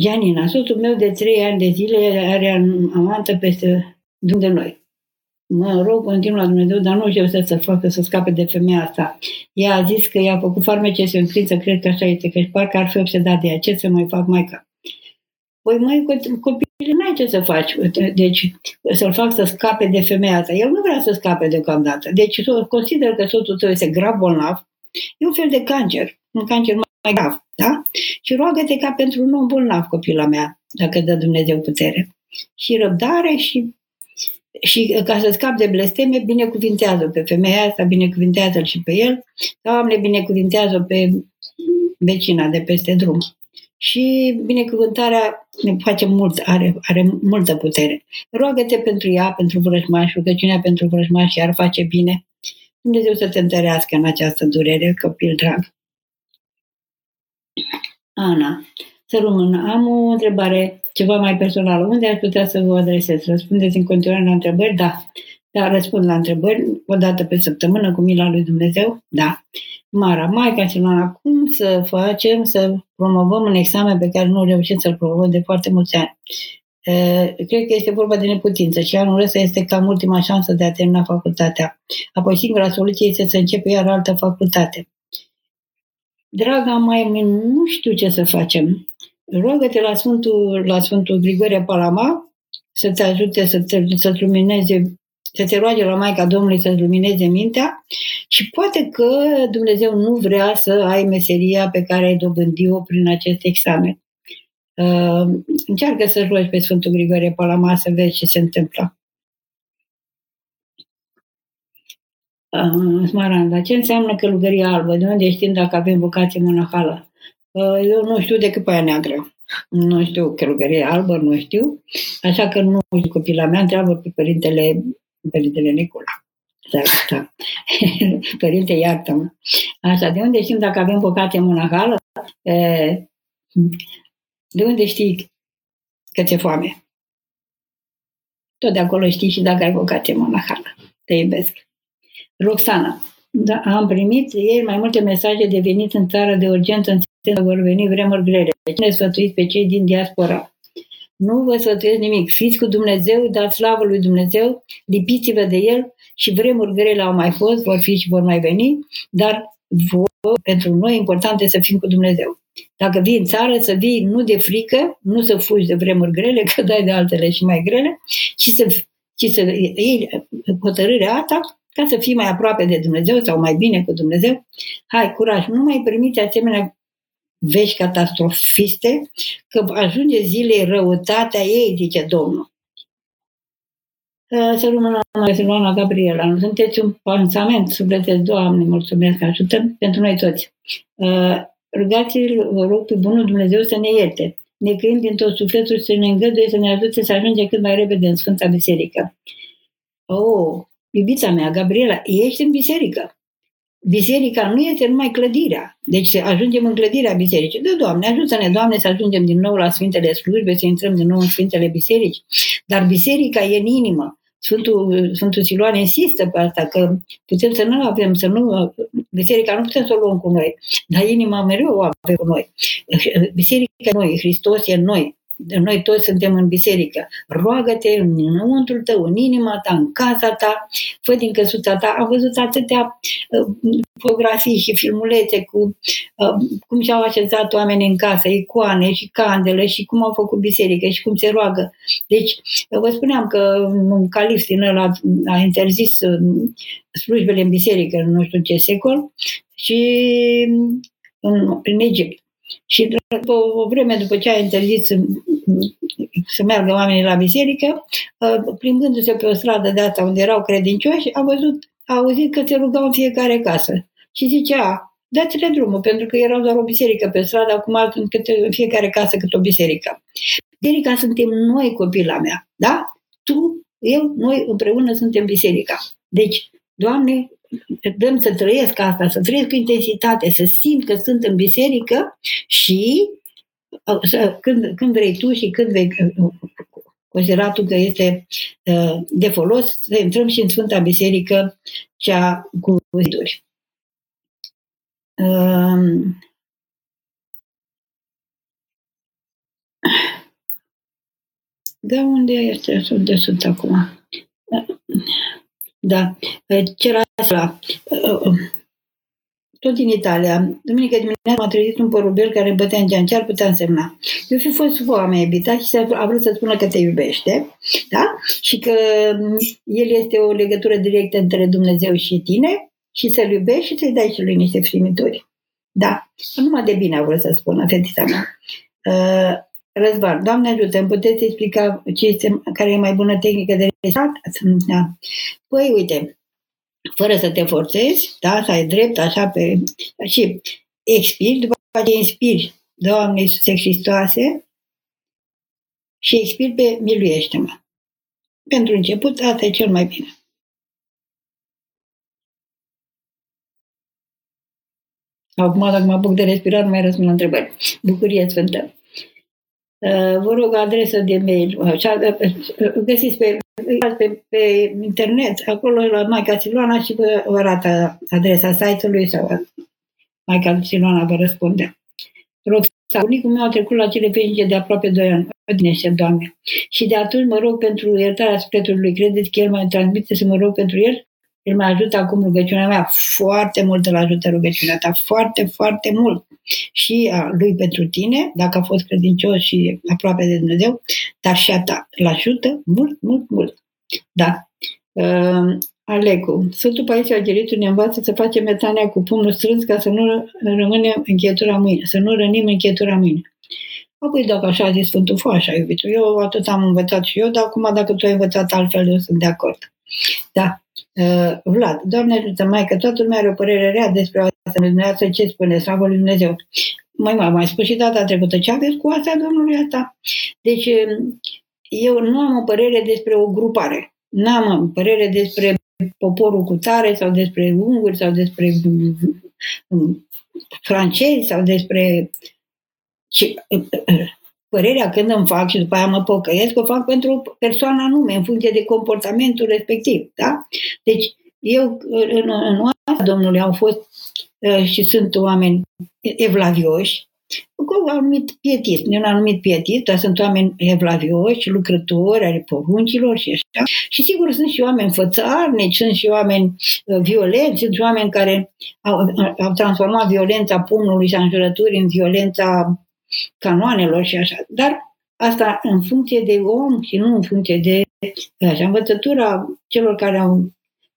Gianina, soțul meu de trei ani de zile are amantă peste drum de noi. Mă rog continuu la Dumnezeu, dar nu știu să se facă să scape de femeia asta. Ea a zis că i-a făcut farmece și să cred că așa este, că parcă ar fi obsedat de ea. Ce să mai fac, maica? Păi mai copilul n-ai ce să faci. Deci să-l fac să scape de femeia asta. El nu vrea să scape deocamdată. Deci consider că soțul tău este grav bolnav. E un fel de cancer. Un cancer mai grav. Da? Și roagă-te ca pentru un om bolnav copila mea, dacă dă Dumnezeu putere. Și răbdare și și ca să scap de blesteme, binecuvintează pe femeia asta, binecuvintează-l și pe el. Doamne, binecuvintează pe vecina de peste drum și binecuvântarea ne face mult, are, are multă putere. Roagă-te pentru ea, pentru vrăjmaș, rugăciunea pentru vrăjmaș iar face bine. Dumnezeu să te întărească în această durere, copil drag. Ana, să rămân. Am o întrebare ceva mai personală. Unde aș putea să vă adresez? Răspundeți în continuare la întrebări? Da. Da, răspund la întrebări o dată pe săptămână cu mila lui Dumnezeu? Da. Mara, Maica și Mara, cum să facem să promovăm un examen pe care nu reușim să-l promovăm de foarte mulți ani? Cred că este vorba de neputință și anul ăsta este cam ultima șansă de a termina facultatea. Apoi singura soluție este să începe iar altă facultate. Draga mai nu știu ce să facem. Roagă-te la Sfântul, la Sfântul Grigorie Palama să te ajute să te, să-ți lumineze să te roage la Maica Domnului să-ți lumineze mintea și poate că Dumnezeu nu vrea să ai meseria pe care ai dobândit-o prin acest examen. Uh, încearcă să rogi pe Sfântul Grigorie Palama să vezi ce se întâmplă. Uh, Smaranda, ce înseamnă călugăria albă? De unde știm dacă avem vocație monahală? Uh, eu nu știu decât pe aia neagră. nu știu, călugărie albă, nu știu, așa că nu știu, copila mea întreabă pe părintele, părintele Nicula. Da, da. Părinte, iartă-mă. Așa, de unde știm dacă avem vocație monahală? De unde știi că ți-e foame? Tot de acolo știi și dacă ai vocație monahală. Te iubesc. Roxana, da, am primit ieri mai multe mesaje de venit în țară de urgență, în că vor veni vremuri grele. Cine sfătuiți pe cei din diaspora? Nu vă sfătuiesc nimic. Fiți cu Dumnezeu, dați slavă lui Dumnezeu, lipiți-vă de El și vremuri grele au mai fost, vor fi și vor mai veni, dar vă, pentru noi important este să fim cu Dumnezeu. Dacă vii în țară, să vii nu de frică, nu să fugi de vremuri grele, că dai de altele și mai grele, ci să, ci să iei hotărârea asta ca să fii mai aproape de Dumnezeu sau mai bine cu Dumnezeu. Hai, curaj, nu mai permiți asemenea vești catastrofiste, că ajunge zilei răutatea ei, zice Domnul. Să rămână Silvana Gabriela. Sunteți un pansament sufletesc, Doamne, mulțumesc, ajută pentru noi toți. Rugați-l, vă rog, pe Bunul Dumnezeu să ne ierte, ne căim din tot sufletul să ne îngăduie să ne ajute să ajungem cât mai repede în Sfânta Biserică. Oh, iubita mea, Gabriela, ești în biserică. Biserica nu este numai clădirea. Deci ajungem în clădirea bisericii. Da, Doamne, ajută-ne, Doamne, să ajungem din nou la Sfintele Slujbe, să intrăm din nou în Sfintele Biserici. Dar biserica e în inimă. Sfântul, Sfântul Siluan insistă pe asta, că putem să nu avem, să nu, biserica nu putem să o luăm cu noi, dar inima mereu o avem cu noi. Biserica e noi, Hristos e noi noi toți suntem în biserică. Roagă-te în înăuntru tău, în inima ta, în casa ta, fă din căsuța ta. Am văzut atâtea uh, fotografii și filmulețe cu uh, cum și-au așezat oameni în casă, icoane și candele și cum au făcut biserică și cum se roagă. Deci, vă spuneam că un calif din ăla a interzis uh, slujbele în biserică în nu știu ce secol și în, în Egipt. Și după o vreme după ce a interzis să, să meargă oamenii la biserică, uh, plimbându-se pe o stradă de asta unde erau credincioși, a văzut, a auzit că se rugau în fiecare casă. Și zicea, dați-le drumul, pentru că erau doar o biserică pe stradă, acum sunt câte, în fiecare casă câte o biserică. Biserica suntem noi, copila mea, da? Tu, eu, noi împreună suntem biserica. Deci, Doamne, dăm să trăiesc asta, să trăiesc cu intensitate, să simt că sunt în biserică și uh, să, când, când vrei tu și când vei uh, considera tu că este uh, de folos, să intrăm și în Sfânta Biserică, cea cu ziduri. Um, da, unde este? Unde sunt acum? Da. C'era la, tot din Italia. Duminică dimineața m-a trezit un porubel care bătea în geam. Ce ar putea însemna? Eu fi fost foame, iubita și a vrut să spună că te iubește, da? Și că el este o legătură directă între Dumnezeu și tine și să-l iubești și să-i dai și lui niște frimituri. Da. Numai de bine a vrut să spună fetița mea. Uh, Răzvan, Doamne ajută, îmi puteți explica ce este, care e mai bună tehnică de rezistat? Da. Păi, uite, fără să te forțezi, da, să ai drept, așa pe... Și expiri, după aceea inspiri, Doamne Iisuse Hristoase, și expiri pe miluiește-mă. Pentru început, asta e cel mai bine. Acum, dacă mă apuc de respirat, nu mai răspund la întrebări. Bucurie Sfântă. Uh, vă rog adresă de mail. Găsiți pe, pe, pe internet, acolo la Maica Siloana și vă, vă arată adresa site-ului sau Maica Siloana vă răspunde. Rog să bunicul meu a trecut la cele veșnice de aproape 2 ani. Odinește, Doamne. Și de atunci mă rog pentru iertarea sufletului. Credeți că El mai transmite să mă rog pentru El? El mă ajută acum rugăciunea mea. Foarte mult îl ajută rugăciunea ta. Foarte, foarte mult. Și a lui pentru tine, dacă a fost credincios și aproape de Dumnezeu, dar și a ta. Îl ajută mult, mult, mult. Da. Uh, Alecu. Sfântul Paisie Ageritu ne învață să facem metania cu pumnul strâns ca să nu rămânem încheietura mâine, să nu rănim încheietura mâine. Apoi dacă așa a zis Sfântul Fo, așa iubitul. Eu atât am învățat și eu, dar acum dacă tu ai învățat altfel, eu sunt de acord. Da. Uh, Vlad, Doamne ajută, mai că toată lumea are o părere rea despre asta, dumneavoastră ce spune, slavă lui Dumnezeu. mai mai, mai spus și data trecută, ce aveți cu asta domnului asta? Deci, eu nu am o părere despre o grupare. Nu am o părere despre poporul cu tare sau despre unguri sau despre francezi sau despre ce, părerea când îmi fac și după aia mă pocăiesc, o fac pentru persoana nume, în funcție de comportamentul respectiv. Da? Deci, eu, în, în oameni domnului, au fost uh, și sunt oameni evlavioși, cu un anumit pietism, un anumit pietism, dar sunt oameni evlavioși, lucrători, ale poruncilor și așa. Și sigur sunt și oameni fățarnici, sunt și oameni uh, violenți, sunt și oameni care au, au transformat violența pumnului și a înjurăturii în violența canoanelor și așa. Dar asta în funcție de om și nu în funcție de așa. Învățătura celor care au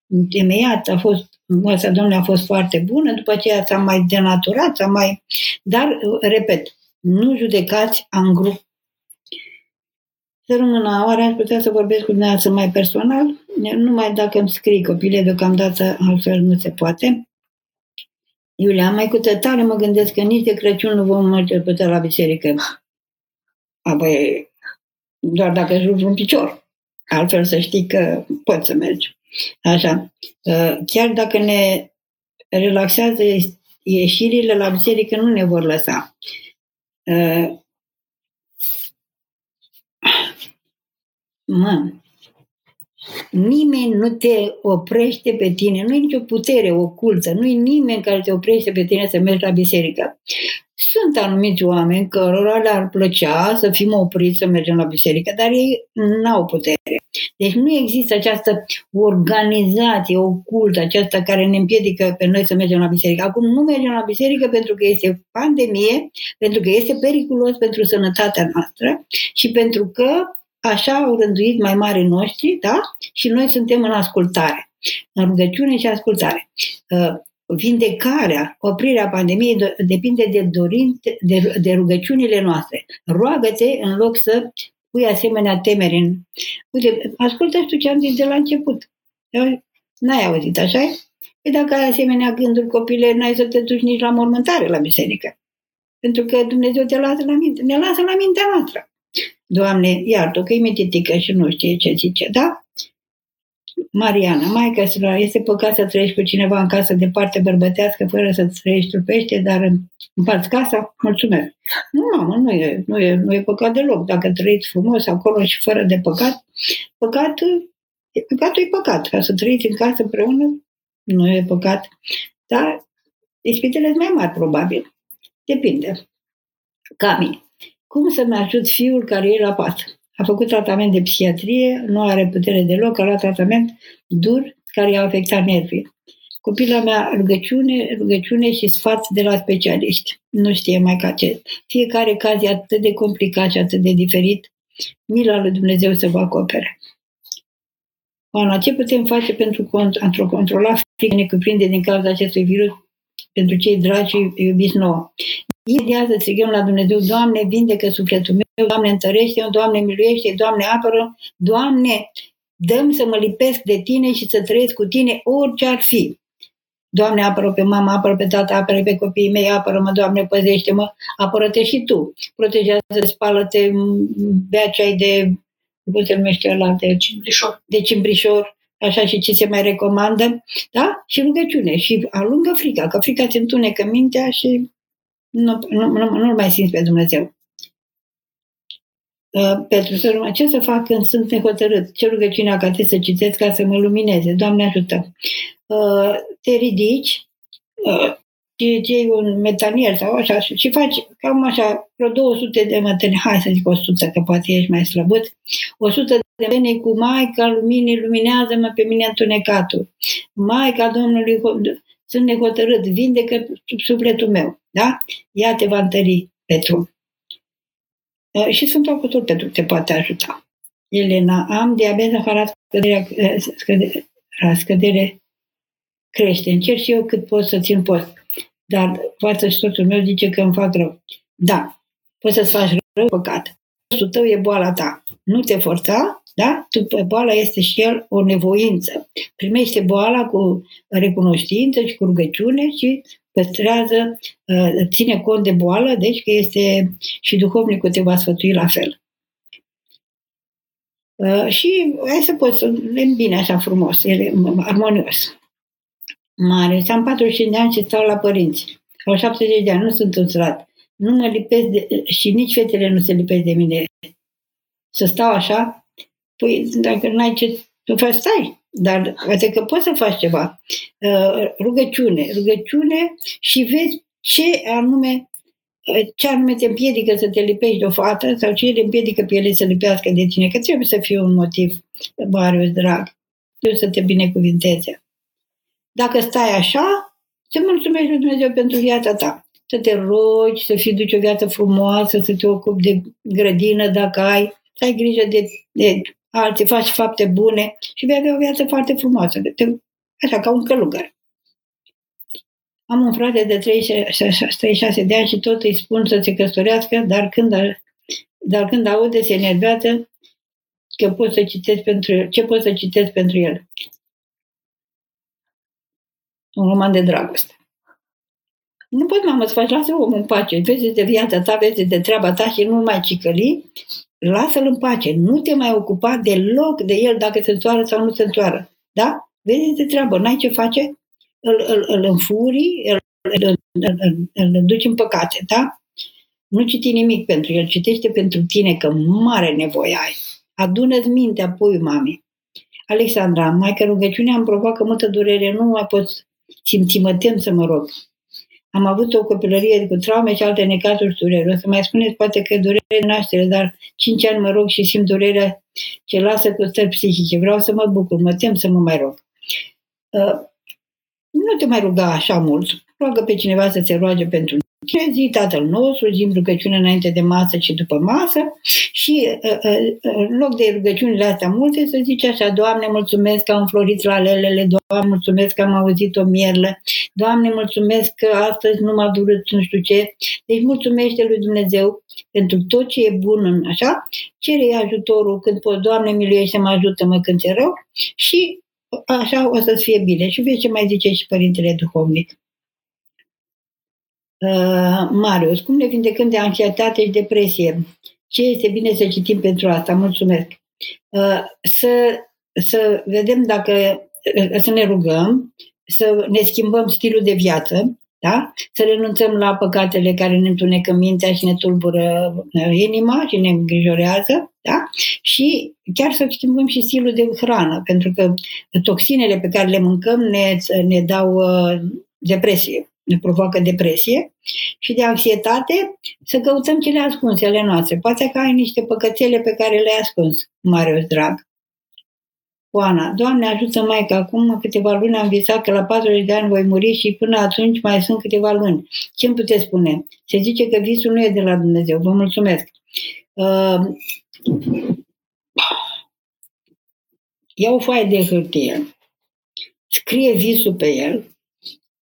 întemeiat a fost învăța Domnului a fost foarte bună, după aceea s-a mai denaturat, s-a mai... Dar, repet, nu judecați în grup. Să rămână oare aș putea să vorbesc cu dumneavoastră mai personal, numai dacă îmi scrii copile, deocamdată altfel nu se poate. Iulia, mai cu tare mă gândesc că nici de Crăciun nu vom merge putea la biserică. Apoi, doar dacă își un picior. Altfel să știi că poți să mergi. Așa. Ă, chiar dacă ne relaxează ieșirile la biserică, nu ne vor lăsa. Ă, mă, Nimeni nu te oprește pe tine, nu e nicio putere ocultă, nu e nimeni care te oprește pe tine să mergi la biserică. Sunt anumiți oameni cărora le-ar plăcea să fim opriți să mergem la biserică, dar ei nu au putere. Deci nu există această organizație ocultă, aceasta care ne împiedică pe noi să mergem la biserică. Acum nu mergem la biserică pentru că este pandemie, pentru că este periculos pentru sănătatea noastră și pentru că Așa au rânduit mai mari noștri, da? Și noi suntem în ascultare, în rugăciune și ascultare. Uh, vindecarea, oprirea pandemiei depinde de, dorinte, de, de rugăciunile noastre. Roagă-te în loc să pui asemenea temeri în... Uite, ascultă tu ce am zis de la început. N-ai auzit, așa Păi dacă ai asemenea gânduri, copile, n-ai să te duci nici la mormântare la biserică. Pentru că Dumnezeu te lasă la minte. Ne lasă la mintea noastră. Doamne, iartă că e mititică și nu știe ce zice, da? Mariana, Maica este păcat să trăiești cu cineva în casă departe bărbătească fără să trăiești trupește, dar împarți casa? Mulțumesc. Nu, mamă, nu e, nu, e, nu e păcat deloc. Dacă trăiți frumos acolo și fără de păcat, păcatul, păcatul e păcat. Ca să trăiți în casă împreună, nu e păcat. Dar ispitele sunt mai mari, probabil. Depinde. Cami. Cum să-mi ajut fiul care e la pat? A făcut tratament de psihiatrie, nu are putere deloc, a luat tratament dur care i-a afectat nervii. Copila mea rugăciune, rugăciune și sfat de la specialiști. Nu știe mai ca ce. Fiecare caz e atât de complicat și atât de diferit. Mila lui Dumnezeu să vă acopere. Oana, ce putem face pentru a controla frica ne cuprinde din cauza acestui virus pentru cei dragi și iubiți nouă? Imediat să strigăm la Dumnezeu, Doamne, vindecă sufletul meu, Doamne, întărește-mă, Doamne, miluiește, Doamne, apără, Doamne, dăm să mă lipesc de Tine și să trăiesc cu Tine orice ar fi. Doamne, apără pe mama, apără pe tata, apără pe copiii mei, apără-mă, Doamne, păzește-mă, apără-te și Tu. Protejează, spală-te, bea ceai de, cum se numește ăla, de cimbrișor. De cimbrișor, așa și ce se mai recomandă, da? Și rugăciune. Și alungă frica, că frica ți întunecă mintea și nu, nu, nu, nu mai simți pe Dumnezeu. Uh, pentru să ce să fac când sunt nehotărât? Ce rugăciunea ca să citesc ca să mă lumineze? Doamne ajută! Uh, te ridici uh, și iei un metanier sau așa și faci cam așa, vreo 200 de mătăni, hai să zic 100, că poate ești mai slăbut, 100 de mătăni cu Maica Luminii, luminează-mă pe mine întunecatul. Maica Domnului, sunt nehotărât, vindecă sufletul meu. Da? Ea te va întări, Petru. Uh, și sunt Apostol Petru te poate ajuta. Elena, am diabet afarat, scăderea, scădere, scădere crește. Încerc și eu cât pot să țin post. Dar față și soțul meu zice că îmi fac rău. Da, poți să-ți faci rău păcat. Postul tău e boala ta. Nu te forța, da? Tu, boala este și el o nevoință. Primește boala cu recunoștință și cu rugăciune și păstrează, uh, ține cont de boală, deci că este și duhovnicul te va sfătui la fel. Uh, și hai să poți să le îmbine așa frumos, ele, armonios. Mare, am 45 de ani și stau la părinți. Au 70 de ani, nu sunt un sărat. Nu mă lipesc de, și nici fetele nu se lipesc de mine. Să stau așa, păi dacă n-ai ce să faci, stai. Dar poate că poți să faci ceva. Uh, rugăciune, rugăciune și vezi ce anume ce anume te împiedică să te lipești de o fată sau ce te împiedică pe ele să lipească de tine, că trebuie să fie un motiv, Marius, drag, trebuie să te binecuvinteze. Dacă stai așa, să mulțumești lui Dumnezeu pentru viața ta. Să te rogi, să fii duci o viață frumoasă, să te ocupi de grădină dacă ai, să ai grijă de, de alții, faci fapte bune și vei avea o viață foarte frumoasă. De te, așa, ca un călugăr. Am un frate de 36 de ani și tot îi spun să se căsătorească, dar când, dar când aude, se enervează că pot să citesc pentru el. Ce pot să citesc pentru el? Un roman de dragoste. Nu poți, mamă, să faci, lasă omul în pace. Vezi de viața ta, vezi de treaba ta și nu mai cicăli. Lasă-l în pace. Nu te mai ocupa deloc de el dacă se întoară sau nu se întoară. Da? Vezi de treabă. N-ai ce face? îl, îl, îl înfuri, îl, îl, îl, îl, îl duci în păcate, da? Nu citi nimic pentru el, citește pentru tine, că mare nevoie ai. Adună-ți mintea, apoi, mami. Alexandra, mai că rugăciunea îmi provoacă multă durere, nu mai pot simți, mă tem să mă rog. Am avut o copilărie cu traume și alte necazuri durere. O să mai spuneți poate că e durere în naștere, dar 5 ani mă rog și simt durerea ce lasă cu stări psihice. Vreau să mă bucur, mă tem să mă mai rog. Uh, nu te mai ruga așa mult. Roagă pe cineva să se roage pentru tine, zi Tatăl nostru, zi rugăciune înainte de masă și după masă și uh, uh, în loc de rugăciunile astea multe să zici așa, Doamne, mulțumesc că am florit la lelele, Doamne, mulțumesc că am auzit o mierlă, Doamne, mulțumesc că astăzi nu m-a durut nu știu ce. Deci mulțumește lui Dumnezeu pentru tot ce e bun în așa, cere ajutorul când poți, Doamne, miluiește-mă, ajută-mă când ți rău și așa o să-ți fie bine. Și vezi ce mai zice și Părintele Duhovnic. Uh, Marius, cum ne vindecăm de anxietate și depresie? Ce este bine să citim pentru asta? Mulțumesc. Uh, să, să vedem dacă, uh, să ne rugăm, să ne schimbăm stilul de viață, da? Să renunțăm la păcatele care ne întunecă mintea și ne tulbură uh, inima și ne îngrijorează, da? Și chiar să schimbăm și stilul de hrană, pentru că toxinele pe care le mâncăm ne, ne dau uh, depresie, ne provoacă depresie și de anxietate să căutăm cele ascunse ale noastre. Poate că ai niște păcățele pe care le-ai ascuns, Marius drag. Oana, Doamne ajută mai că acum câteva luni am visat că la 40 de ani voi muri și până atunci mai sunt câteva luni. Ce îmi puteți spune? Se zice că visul nu e de la Dumnezeu. Vă mulțumesc. Uh, ia o foaie de hârtie, scrie visul pe el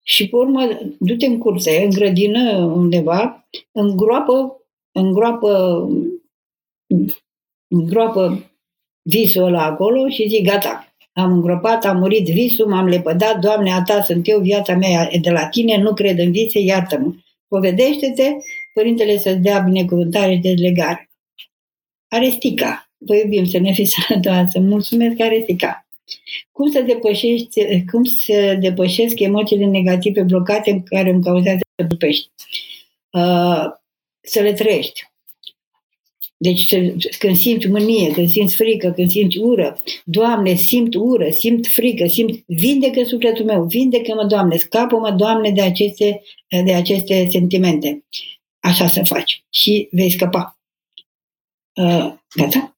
și pe urmă du-te în curte, în grădină, undeva, îngroapă, îngroapă, îngroapă visul ăla acolo și zic, gata, am îngropat, am murit visul, m-am lepădat, Doamne, a ta sunt eu, viața mea e de la tine, nu cred în vise, iartă-mă. Povedește-te, Părintele să-ți dea binecuvântare și dezlegare. Arestica, vă iubim să ne fiți sănătoasă, mulțumesc Arestica. Cum să, depășești, cum să depășesc emoțiile negative blocate care îmi cauzează să pești? Uh, să le trăiești. Deci când simți mânie, când simți frică, când simți ură, Doamne, simt ură, simt frică, simt, vindecă sufletul meu, vindecă-mă, Doamne, scapă-mă, Doamne, de aceste, de aceste sentimente. Așa să faci și vei scăpa. Uh, gata?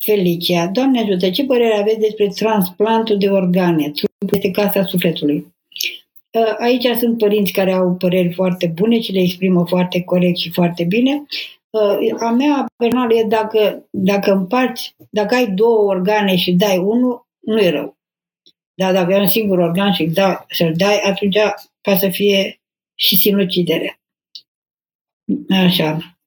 Felicia, Doamne ajută, ce părere aveți despre transplantul de organe? Trupul este casa sufletului. Uh, aici sunt părinți care au păreri foarte bune și le exprimă foarte corect și foarte bine. Uh, a mea personală e dacă, dacă împarți, dacă ai două organe și dai unul, nu e rău. Dar dacă ai un singur organ și da, să-l dai, atunci ca să fie și sinucidere. Așa.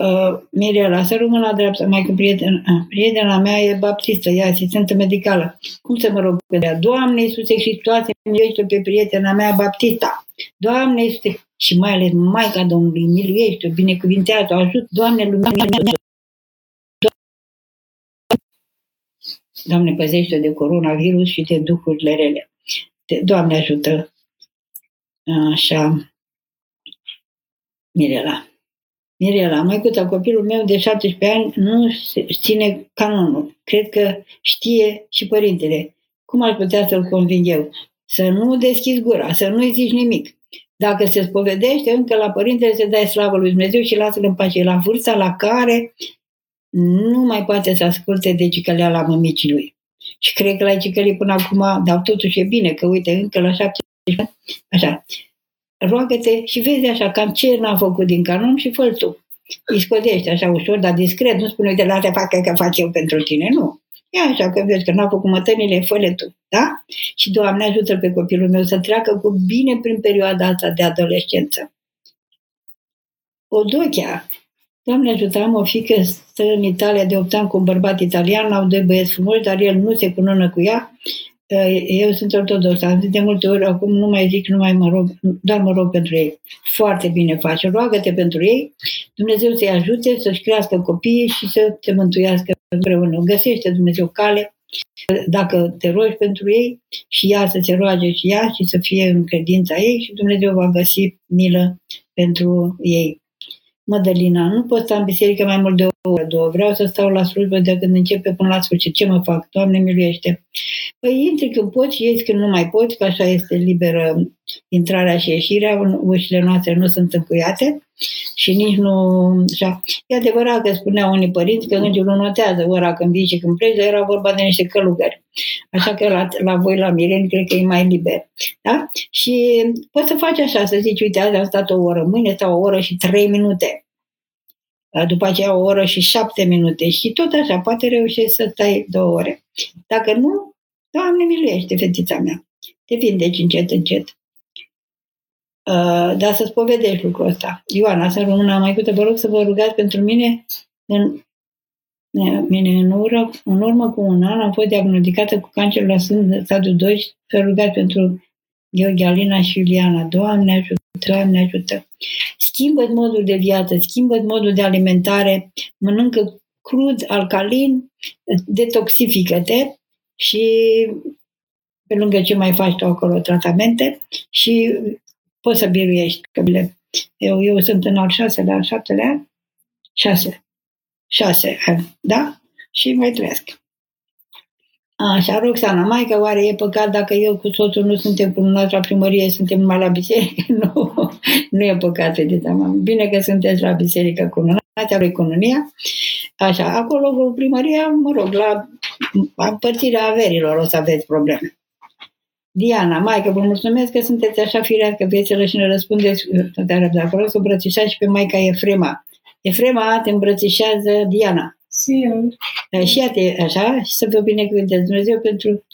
Uh, Mirela, să rămân la dreaptă, mai cu prieten, uh, prietena mea e baptistă, e asistentă medicală. Cum să mă rog pe ea? Doamne Iisuse Hristoase, miluiește pe prietena mea baptista. Doamne Iisuse, și mai ales Maica Domnului, miluiește, binecuvintează, ajut, Doamne, lumea, Doamne, păzește de coronavirus și de duhurile rele. Doamne ajută. Așa. Mirela. Mirela, măicuța, copilul meu de 17 ani nu ține canonul. Cred că știe și părintele. Cum ar putea să-l conving eu? Să nu deschizi gura, să nu-i zici nimic. Dacă se spovedește, încă la părintele se dai slavă lui Dumnezeu și lasă-l în pace. La vârsta la care nu mai poate să asculte de cicălea la mămicii lui. Și cred că l-ai cicălit până acum, dar totuși e bine că, uite, încă la 70 ani, așa, roagă-te și vezi așa cam ce n-a făcut din canon și fă tu. Îi scodești așa ușor, dar discret, nu spune, uite, lasă facă că fac eu pentru tine, nu. Ia așa că vezi că n-a făcut mătănile, fă tu, da? Și Doamne ajută pe copilul meu să treacă cu bine prin perioada asta de adolescență. O dochea, Doamne ajută, am o fică stă în Italia de 8 ani cu un bărbat italian, au doi băieți frumoși, dar el nu se cunună cu ea eu sunt ortodox, am zis de multe ori, acum nu mai zic, nu mai mă rog, doar mă rog pentru ei. Foarte bine face, roagă-te pentru ei, Dumnezeu să-i ajute să-și crească copiii și să te mântuiască împreună. Găsește Dumnezeu cale, dacă te rogi pentru ei și ea să se roage și ea și să fie în credința ei și Dumnezeu va găsi milă pentru ei. Mădălina, nu pot sta în biserică mai mult de o oră, două. Vreau să stau la slujbă de când începe până la sfârșit. Ce mă fac? Doamne, miluiește. Păi intri când poți și ieși când nu mai poți, că așa este liberă intrarea și ieșirea. Ușile noastre nu sunt încuiate și nici nu... Așa. E adevărat că spuneau unii părinți că îngerul notează ora când vii și când pleci, dar era vorba de niște călugări. Așa că la, la voi, la Mireni, cred că e mai liber. Da? Și poți să faci așa, să zici, uite, azi am stat o oră, mâine stau o oră și trei minute. După aceea o oră și șapte minute și tot așa, poate reușești să stai două ore. Dacă nu, Doamne miluiește, fetița mea. Te vindeci încet, încet. Uh, dar să-ți povedești lucrul ăsta. Ioana, să rămână mai câte vă rog să vă rugați pentru mine în Mine, în, urmă, în urmă cu un an am fost diagnosticată cu cancer la sân stadiul 2 să rugați pentru Gheorghe Alina și Iuliana. Doamne ajută, Doamne ajută. schimbă modul de viață, schimbă modul de alimentare, mănâncă crud, alcalin, detoxifică-te și pe lângă ce mai faci tu acolo tratamente și poți să biruiești. Eu, eu sunt în al șaselea, al șaptelea an, șase, șase ani, da? Și mai trăiesc. Așa, Roxana, mai că oare e păcat dacă eu cu soțul nu suntem cu la primărie, suntem numai la biserică? nu, nu e păcat, vedeți, Bine că sunteți la biserică cu lunația lui Cununia. Așa, acolo cu primăria, mă rog, la împărțirea averilor o să aveți probleme. Diana, Maica, vă mulțumesc că sunteți așa firească, vieților și ne răspundeți de acolo, să îmbrățișați și pe Maica Efrema. Efrema te îmbrățișează Diana. Sigur. Și iată, așa, și să vă binecuvântez Dumnezeu pentru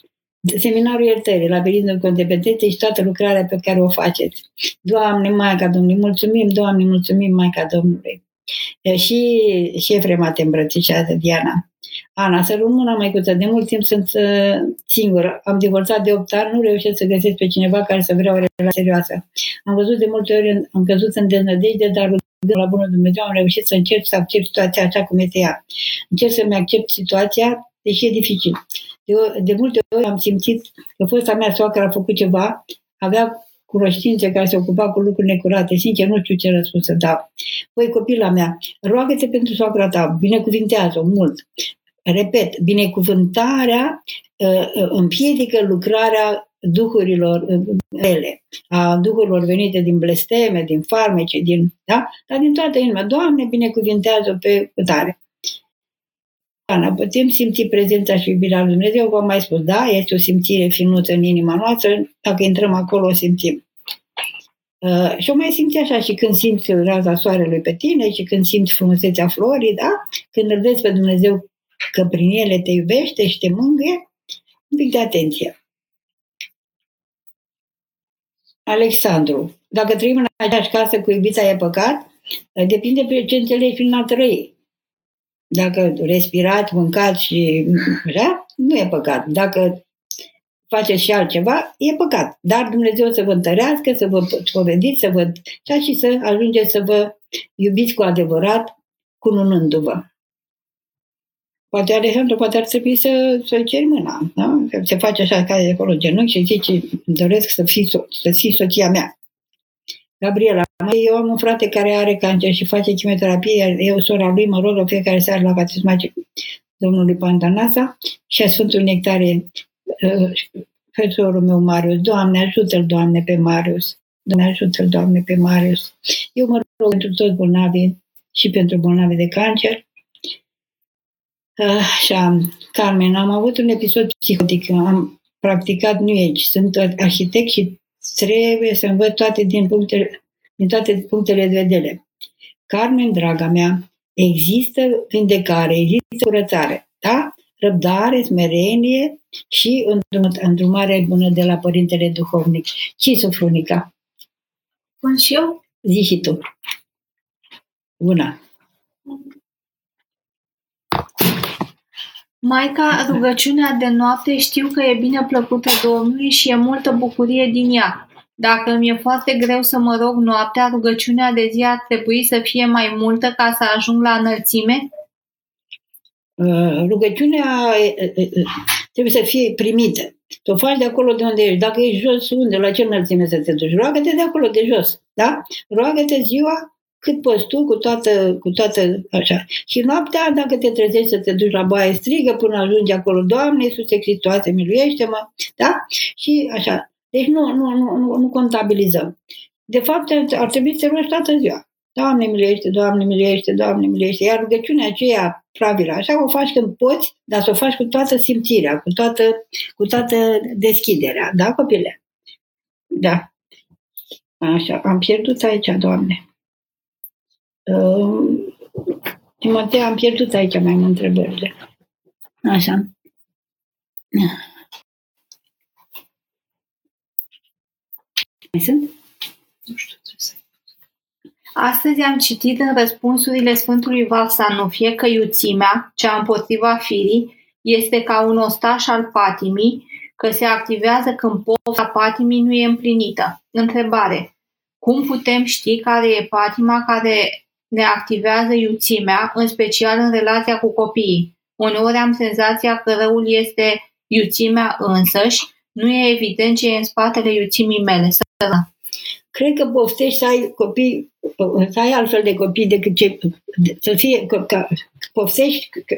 seminarul iertării, labirintul condependenței și toată lucrarea pe care o faceți. Doamne, Maica Domnului, mulțumim, Doamne, mulțumim, Maica Domnului. Și, și Efrema te îmbrățișează, Diana. Ana, să rămână măicuță, de mult timp sunt uh, singură. Am divorțat de 8 ani, nu reușesc să găsesc pe cineva care să vrea o relație serioasă. Am văzut de multe ori, am căzut în deznădejde, dar la bunul Dumnezeu am reușit să încerc să accept situația așa cum este ea. Încerc să-mi accept situația, deși e dificil. De, de multe ori am simțit că fosta mea soacră a făcut ceva, avea cunoștințe care se ocupa cu lucruri necurate. Sincer, nu știu ce răspuns să dau. Păi, copila mea, roagă-te pentru soacra ta, binecuvintează-o mult. Repet, binecuvântarea uh, uh, împiedică lucrarea duhurilor uh, rele, a duhurilor venite din blesteme, din farmece, din, da? dar din toată inima. Doamne, binecuvintează pe tare. Ana, putem simți prezența și iubirea lui Dumnezeu, v-am mai spus, da, este o simțire finuță în inima noastră, dacă intrăm acolo o simțim. Uh, și o mai simți așa și când simți raza soarelui pe tine și când simți frumusețea florii, da? Când îl vezi pe Dumnezeu că prin ele te iubește și te mângâie, un pic de atenție. Alexandru, dacă trăim în aceeași casă cu iubita e păcat? Depinde pe ce înțelegi prin a trăi. Dacă respirați, mâncați și așa, nu e păcat. Dacă faceți și altceva, e păcat. Dar Dumnezeu să vă întărească, să vă povediți, să vă... și să ajungeți să vă iubiți cu adevărat, cununându-vă. Poate Alexandru, poate ar trebui să, să ceri mâna. Da? Se face așa ca de acolo genunchi și zice, îmi doresc să fii, so- să fii soția mea. Gabriela, eu am un frate care are cancer și face chimioterapie, iar eu, sora lui, mă rog fiecare seară la batisma domnului Pantanasa și a Sfântul Nectare profesorul meu Marius, Doamne, ajută-l, Doamne, pe Marius. Doamne, ajută-l, Doamne, pe Marius. Eu mă rog pentru toți bolnavii și pentru bolnavii de cancer. Așa, Carmen, am avut un episod psihotic, am practicat New Age, sunt arhitect și trebuie să învăț toate din, punctele, din toate punctele de vedere. Carmen, draga mea, există vindecare, există curățare, da? răbdare, smerenie și îndrumare bună de la Părintele Duhovnic. Ce Sofrunica? Pun și eu? Zi și tu. Una. Maica, rugăciunea de noapte știu că e bine plăcută Domnului și e multă bucurie din ea. Dacă îmi e foarte greu să mă rog noaptea, rugăciunea de zi ar trebui să fie mai multă ca să ajung la înălțime? Uh, rugăciunea trebuie să fie primită. Tu o faci de acolo de unde ești. Dacă ești jos, unde? La ce înălțime să te duci? Roagă-te de acolo, de jos. Da? Roagă-te ziua cât poți tu, cu toată, cu toată așa. Și noaptea, dacă te trezești să te duci la baie, strigă până ajungi acolo, Doamne Iisuse Hristoase, miluiește-mă, da? Și așa. Deci nu, nu, nu, nu, nu contabilizăm. De fapt, ar trebui să rogi toată ziua. Doamne miluiește, Doamne miluiește, Doamne miluiește. Iar rugăciunea aceea pravilă, așa o faci când poți, dar să o faci cu toată simțirea, cu toată, cu toată deschiderea. Da, copile? Da. Așa, am pierdut aici, Doamne. Uh, Timotei, am pierdut aici mai mult întrebările. Așa. Mai sunt? Nu știu. Astăzi am citit în răspunsurile Sfântului Varsanufie că iuțimea, cea împotriva firii, este ca un ostaș al patimii, că se activează când pofta patimii nu e împlinită. Întrebare. Cum putem ști care e patima care ne activează iuțimea, în special în relația cu copiii? Uneori am senzația că răul este iuțimea însăși, nu e evident ce e în spatele iuțimii mele. Să cred că poftești să ai copii, să ai altfel de copii decât ce, să fie, că, că poftești, că,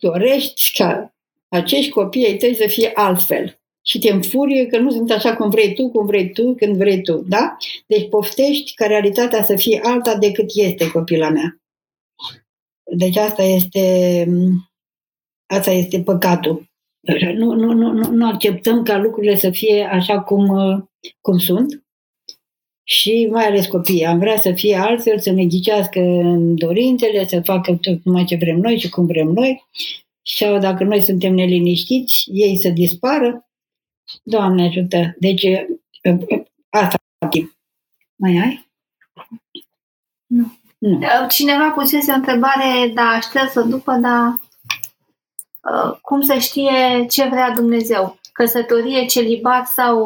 dorești ca acești copii ai tăi să fie altfel. Și te înfurie că nu sunt așa cum vrei tu, cum vrei tu, când vrei tu, da? Deci poftești ca realitatea să fie alta decât este copila mea. Deci asta este, asta este păcatul. Nu, nu, nu, nu acceptăm ca lucrurile să fie așa cum, uh, cum sunt și mai ales copiii. Am vrea să fie altfel, să ne ghicească în dorințele, să facă tot numai ce vrem noi și cum vrem noi. Și dacă noi suntem neliniștiți, ei să dispară. Doamne ajută! Deci uh, uh, asta Mai ai? Nu. nu. Cineva pusese o întrebare, da, să după, dar Uh, cum să știe ce vrea Dumnezeu? Căsătorie, celibat sau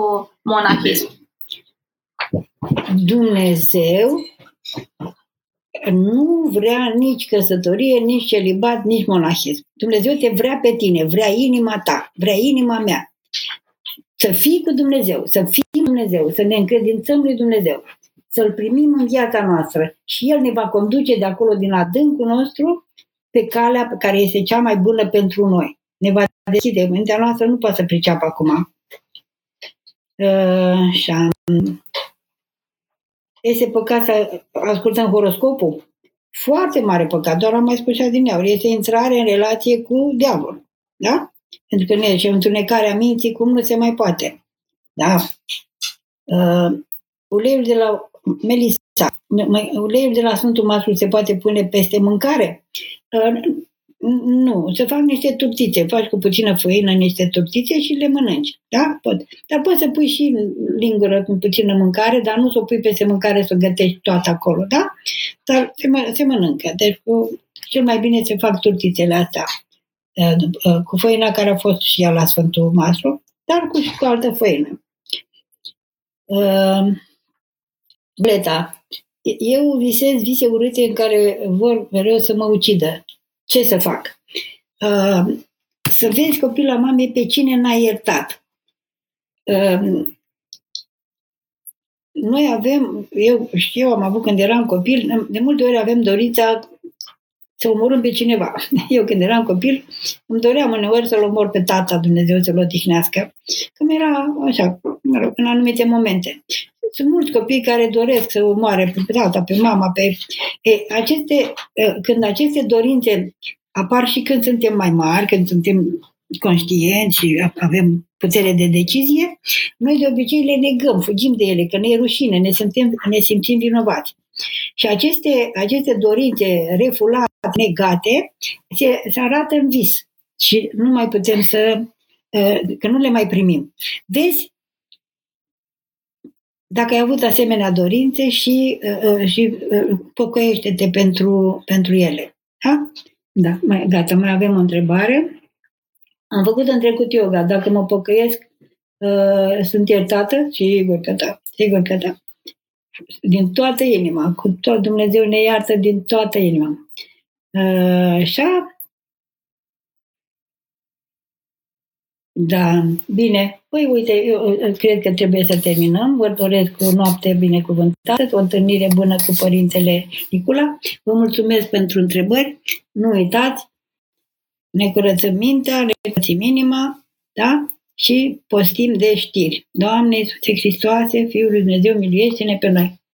monahism? Dumnezeu nu vrea nici căsătorie, nici celibat, nici monahism. Dumnezeu te vrea pe tine, vrea inima ta, vrea inima mea. Să fii cu Dumnezeu, să fii Dumnezeu, să ne încredințăm lui Dumnezeu, să-L primim în viața noastră și El ne va conduce de acolo din adâncul nostru pe calea pe care este cea mai bună pentru noi. Ne va deschide. Mintea noastră nu poate să priceapă acum. Uh, și am... Este păcat să ascultăm horoscopul? Foarte mare păcat, doar am mai spus și din ea. Este intrare în relație cu diavol. Da? Pentru că nu e întunecarea minții cum nu se mai poate. Da? Uh, uleiul de la Melisa, uleiul de la Sfântul Maslu se poate pune peste mâncare? Nu, să fac niște turtițe. Faci cu puțină făină niște turtițe și le mănânci. Da? Pot. Dar poți să pui și lingură cu puțină mâncare, dar nu să o pui peste mâncare să o gătești toată acolo, da? Dar se, mă, se mănâncă. Deci cu, cel mai bine să fac turtițele astea cu făina care a fost și ea la Sfântul Maslu, dar cu și cu altă făină. Bleta. Eu visez vise urâte în care vor mereu să mă ucidă. Ce să fac? Uh, să vezi copila mamei pe cine n-a iertat. Uh, noi avem, eu și eu am avut când eram copil, de multe ori avem dorința să omorâm pe cineva. Eu când eram copil îmi doream uneori să-l omor pe tata Dumnezeu să-l odihnească. Că era așa, mă rog, în anumite momente. Sunt mulți copii care doresc să omoare pe tata, pe mama, pe... E, aceste, când aceste dorințe apar și când suntem mai mari, când suntem conștienți și avem putere de decizie, noi de obicei le negăm, fugim de ele, că ne e rușine, ne simțim, ne simțim vinovați. Și aceste, aceste dorințe refulate, negate, se, se arată în vis și nu mai putem să, că nu le mai primim. Vezi dacă ai avut asemenea dorințe și, uh, și uh, pocăiește-te pentru, pentru ele. Ha? Da, mai, gata, mai avem o întrebare. Am făcut în trecut yoga. Dacă mă pocăiesc, uh, sunt iertată? Sigur că da. Sigur că da. Din toată inima. Cu tot Dumnezeu ne iartă din toată inima. Uh, așa, Da, bine. Păi uite, eu cred că trebuie să terminăm. Vă doresc o noapte binecuvântată, o întâlnire bună cu Părintele Nicula. Vă mulțumesc pentru întrebări. Nu uitați, ne curățăm mintea, ne curățim inima, da? Și postim de știri. Doamne Iisuse Hristoase, Fiul lui Dumnezeu, miluiește-ne pe noi!